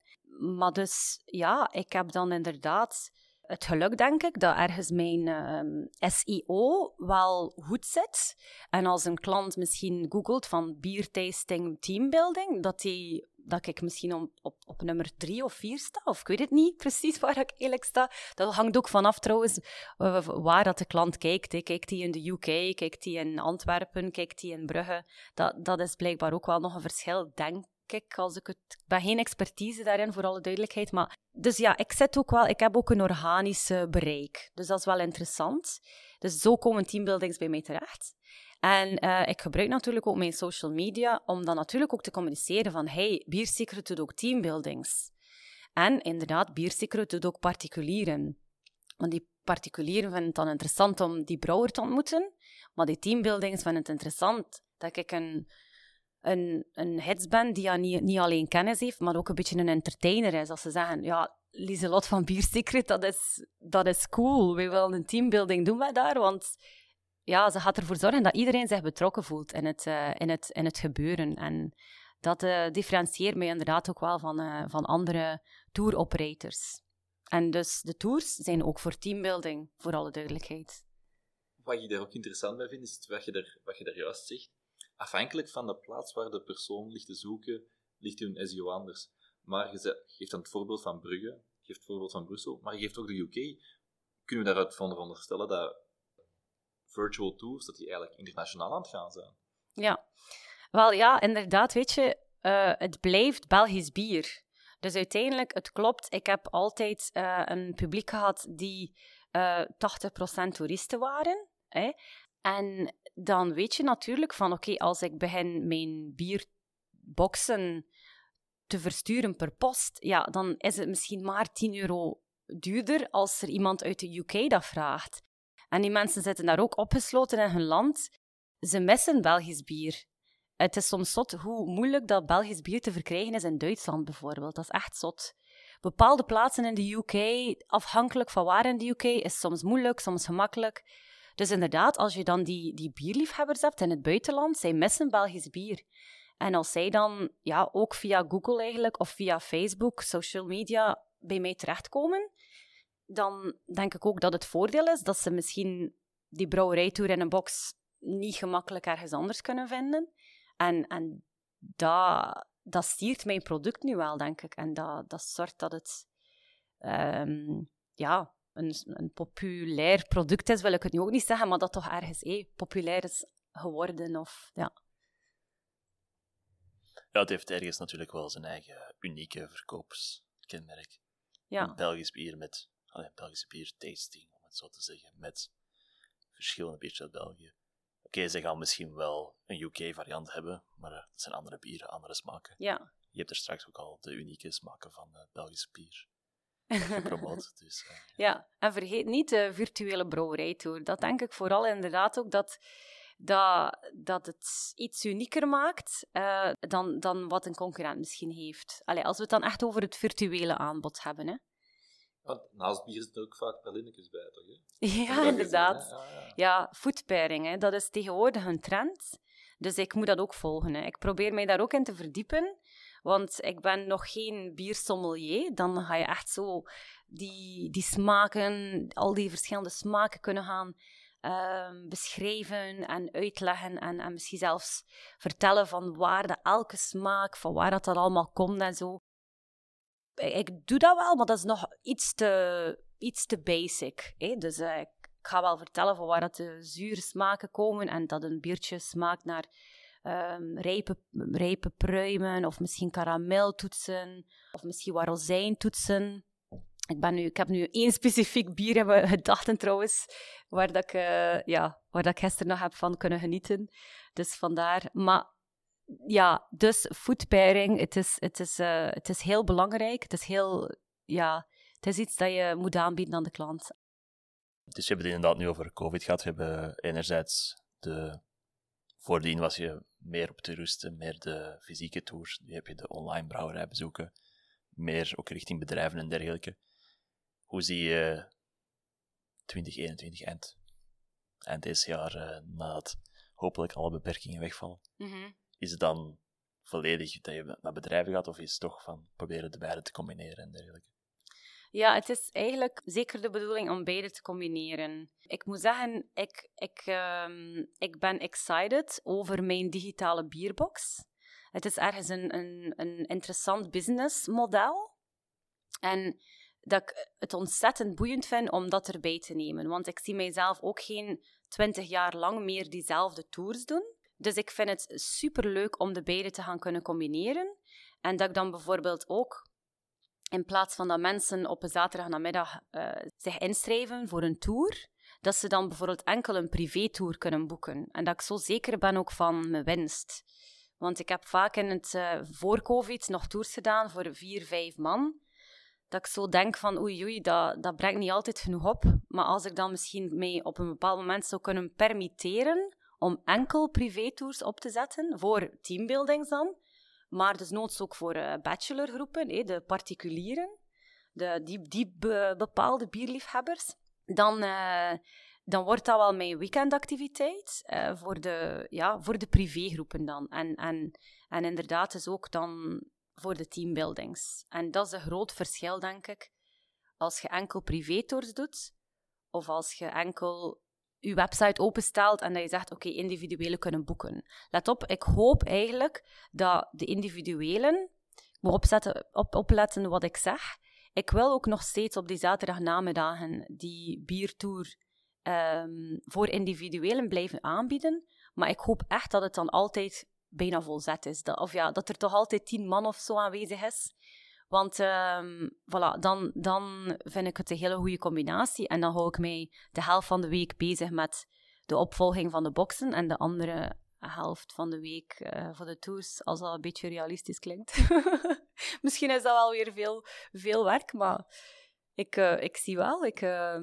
Maar dus, ja, ik heb dan inderdaad het geluk, denk ik, dat ergens mijn uh, SEO wel goed zit. En als een klant misschien googelt van biertasting teambuilding, dat, die, dat ik misschien op, op, op nummer drie of vier sta, of ik weet het niet precies waar ik eigenlijk sta. Dat hangt ook vanaf trouwens waar dat de klant kijkt. Hè. Kijkt hij in de UK, kijkt hij in Antwerpen, kijkt hij in Brugge. Dat, dat is blijkbaar ook wel nog een verschil, denk ik, als ik het... Ben geen expertise daarin, voor alle duidelijkheid, maar... Dus ja, ik zet ook wel... Ik heb ook een organisch bereik. Dus dat is wel interessant. Dus zo komen teambuildings bij mij terecht. En uh, ik gebruik natuurlijk ook mijn social media om dan natuurlijk ook te communiceren van hey, Biersecret doet ook teambuildings. En inderdaad, Biersecret doet ook particulieren. Want die particulieren vinden het dan interessant om die brouwer te ontmoeten, maar die teambuildings vinden het interessant dat ik een een, een hitsband die niet, niet alleen kennis heeft, maar ook een beetje een entertainer is. Als ze zeggen, ja, Lieselot van Bier Secret, dat is, dat is cool. We willen een teambuilding doen wij daar, want ja, ze gaat ervoor zorgen dat iedereen zich betrokken voelt in het, uh, in het, in het gebeuren. En dat uh, differentieert mij inderdaad ook wel van, uh, van andere tour-operators. En dus de tours zijn ook voor teambuilding, voor alle duidelijkheid. Wat je daar ook interessant bij vindt, is wat je daar, wat je daar juist zegt afhankelijk van de plaats waar de persoon ligt te zoeken, ligt hun SEO anders. Maar je geeft dan het voorbeeld van Brugge, geeft het voorbeeld van Brussel, maar je geeft ook de UK. Kunnen we daaruit van veronderstellen dat virtual tours, dat die eigenlijk internationaal aan het gaan zijn? Ja, wel ja, inderdaad, weet je, uh, het blijft Belgisch bier. Dus uiteindelijk, het klopt, ik heb altijd uh, een publiek gehad die uh, eh, 80% toeristen waren. Hè? En dan weet je natuurlijk van oké, als ik begin mijn bierboxen te versturen per post, ja, dan is het misschien maar 10 euro duurder als er iemand uit de UK dat vraagt. En die mensen zitten daar ook opgesloten in hun land. Ze missen Belgisch bier. Het is soms zot hoe moeilijk dat Belgisch bier te verkrijgen is in Duitsland bijvoorbeeld. Dat is echt zot. Bepaalde plaatsen in de UK, afhankelijk van waar in de UK, is soms moeilijk, soms gemakkelijk. Dus inderdaad, als je dan die, die bierliefhebbers hebt in het buitenland, zij missen Belgisch bier. En als zij dan ja, ook via Google eigenlijk, of via Facebook, social media, bij mij terechtkomen, dan denk ik ook dat het voordeel is dat ze misschien die brouwerijtour in een box niet gemakkelijk ergens anders kunnen vinden. En, en dat, dat stiert mijn product nu wel, denk ik. En dat, dat zorgt dat het ehm, ja, een, een populair product is, wil ik het nu ook niet zeggen, maar dat toch ergens eh, populair is geworden. Of, ja. ja, het heeft ergens natuurlijk wel zijn eigen unieke verkoopskenmerk. Ja. Belgisch bier met, allee, Belgische bier tasting, om het zo te zeggen, met verschillende biertjes uit België. Oké, ze gaan misschien wel een UK-variant hebben, maar uh, dat zijn andere bieren, andere smaken. ja. Je hebt er straks ook al de unieke smaken van uh, Belgische bier gepromoot. dus, uh, Ja, en vergeet niet de virtuele brouwerijtour. Dat denk ik vooral inderdaad ook dat, dat, dat het iets unieker maakt uh, dan, dan wat een concurrent misschien heeft. Allee, als we het dan echt over het virtuele aanbod hebben. Hè. Want naast bier er ook vaak pralinnetjes bij, toch? Hè? Ja, inderdaad. Ja, ja. ja foodpairing, hè, dat is tegenwoordig een trend. Dus ik moet dat ook volgen. Hè. Ik probeer mij daar ook in te verdiepen. Want ik ben nog geen biersommelier. Dan ga je echt zo die, die smaken, al die verschillende smaken kunnen gaan uh, beschrijven en uitleggen. En, en misschien zelfs vertellen van waar de elke smaak, van waar dat, allemaal komt en zo. Ik doe dat wel, maar dat is nog iets te, iets te basic. Hè? Dus uh, ik ga wel vertellen van waar dat de zure smaken komen en dat een biertje smaakt naar um, rijpe, rijpe pruimen of misschien karameltoetsen of misschien wat rozijntoetsen. Ik, ben nu, ik heb nu één specifiek bier mijn gedachten trouwens, waar, dat ik, uh, ja, waar dat ik gisteren nog heb van kunnen genieten. Dus vandaar. Maar ja, dus food het is, het is, uh, het is heel belangrijk. Het is heel, ja, het is iets dat je moet aanbieden aan de klant. Dus we hebben het inderdaad nu over COVID gehad. We hebben enerzijds de... Voordien was je meer op toeristen, meer de fysieke tours. Nu heb je de online brouwerijbezoeken. Meer ook richting bedrijven en dergelijke. Hoe zie je 2021 eind, eind deze jaar, uh, nadat hopelijk alle beperkingen wegvallen? Mm -hmm. Is het dan volledig dat je naar bedrijven gaat, of is het toch van proberen de beide te combineren en dergelijke? Ja, het is eigenlijk zeker de bedoeling om beide te combineren. Ik moet zeggen, ik, ik, um, ik ben excited over mijn digitale bierbox. Het is ergens een, een, een interessant businessmodel. En dat ik het ontzettend boeiend vind om dat erbij te nemen. Want ik zie mijzelf ook geen twintig jaar lang meer diezelfde tours doen. Dus ik vind het superleuk om de beide te gaan kunnen combineren. En dat ik dan bijvoorbeeld ook, in plaats van dat mensen op een zaterdagnamiddag uh, zich inschrijven voor een tour, dat ze dan bijvoorbeeld enkel een privé-tour kunnen boeken. En dat ik zo zeker ben ook van mijn winst. Want ik heb vaak in het uh, voor COVID nog tours gedaan voor vier, vijf man. Dat ik zo denk van oei oei, dat, dat brengt niet altijd genoeg op. Maar als ik dan misschien mij op een bepaald moment zou kunnen permitteren om enkel privé-tours op te zetten voor teambuildings dan, maar dus noods ook voor uh, bachelorgroepen, eh, de particulieren, de, die, die be, bepaalde bierliefhebbers, dan, uh, dan wordt dat wel mijn weekendactiviteit uh, voor, de, ja, voor de privégroepen dan. En, en, en inderdaad is ook dan voor de teambuildings. En dat is een groot verschil, denk ik, als je enkel privé-tours doet, of als je enkel je website openstelt en dat je zegt, oké, okay, individuele kunnen boeken. Let op, ik hoop eigenlijk dat de individuelen, ik opzetten, op, opletten wat ik zeg, ik wil ook nog steeds op die zaterdagnamiddagen die biertour um, voor individuelen blijven aanbieden, maar ik hoop echt dat het dan altijd bijna volzet is. Of ja, dat er toch altijd tien man of zo aanwezig is. Want um, voilà, dan, dan vind ik het een hele goede combinatie. En dan hou ik mij de helft van de week bezig met de opvolging van de boksen en de andere helft van de week uh, voor de tours, als dat een beetje realistisch klinkt. Misschien is dat wel weer veel, veel werk, maar ik, uh, ik zie wel. Ik, uh,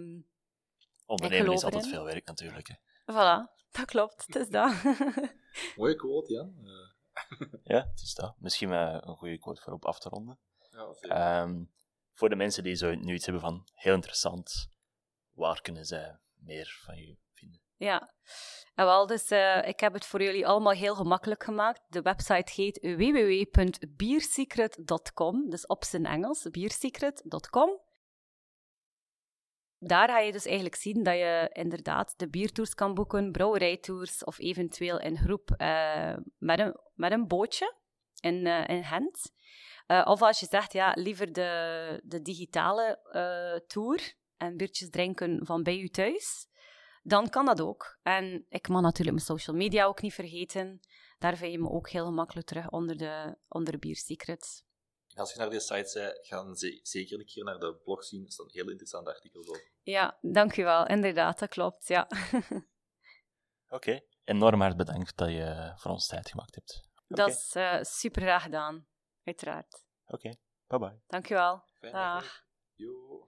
Ondernemen ik is altijd veel werk natuurlijk. Hè. Voilà, dat klopt. Het is dat. Mooie quote, Jan. Uh, ja, het is dat. Misschien een goede quote voor op af te ronden. Ja, um, voor de mensen die zo nu iets hebben van heel interessant, waar kunnen zij meer van je vinden? Ja. En wel, dus eh, ik heb het voor jullie allemaal heel gemakkelijk gemaakt. De website heet www.beersecret.com, dus op zijn Engels, beersecret.com. Daar ga je dus eigenlijk zien dat je inderdaad de biertours kan boeken, brouwerijtours of eventueel in groep uh, met, een, met een bootje in, uh, in Gent. Uh, of als je zegt, ja, liever de, de digitale tour en biertjes drinken van bij u thuis, dan kan dat ook. En ik mag natuurlijk mijn social media ook niet vergeten. Daar vind je me ook heel gemakkelijk terug onder de, onder Bier Secrets. Als je naar die site zei, gaan ze zeker een keer naar de blog zien. Er staan heel interessante artikels op. Ja, dankjewel. Inderdaad, dat klopt, ja. Oké. Enorm hard bedankt dat je voor ons tijd gemaakt hebt. Dat is uh, super graag gedaan, uiteraard. Oké, bye bye. Dankjewel. Dag. Yo.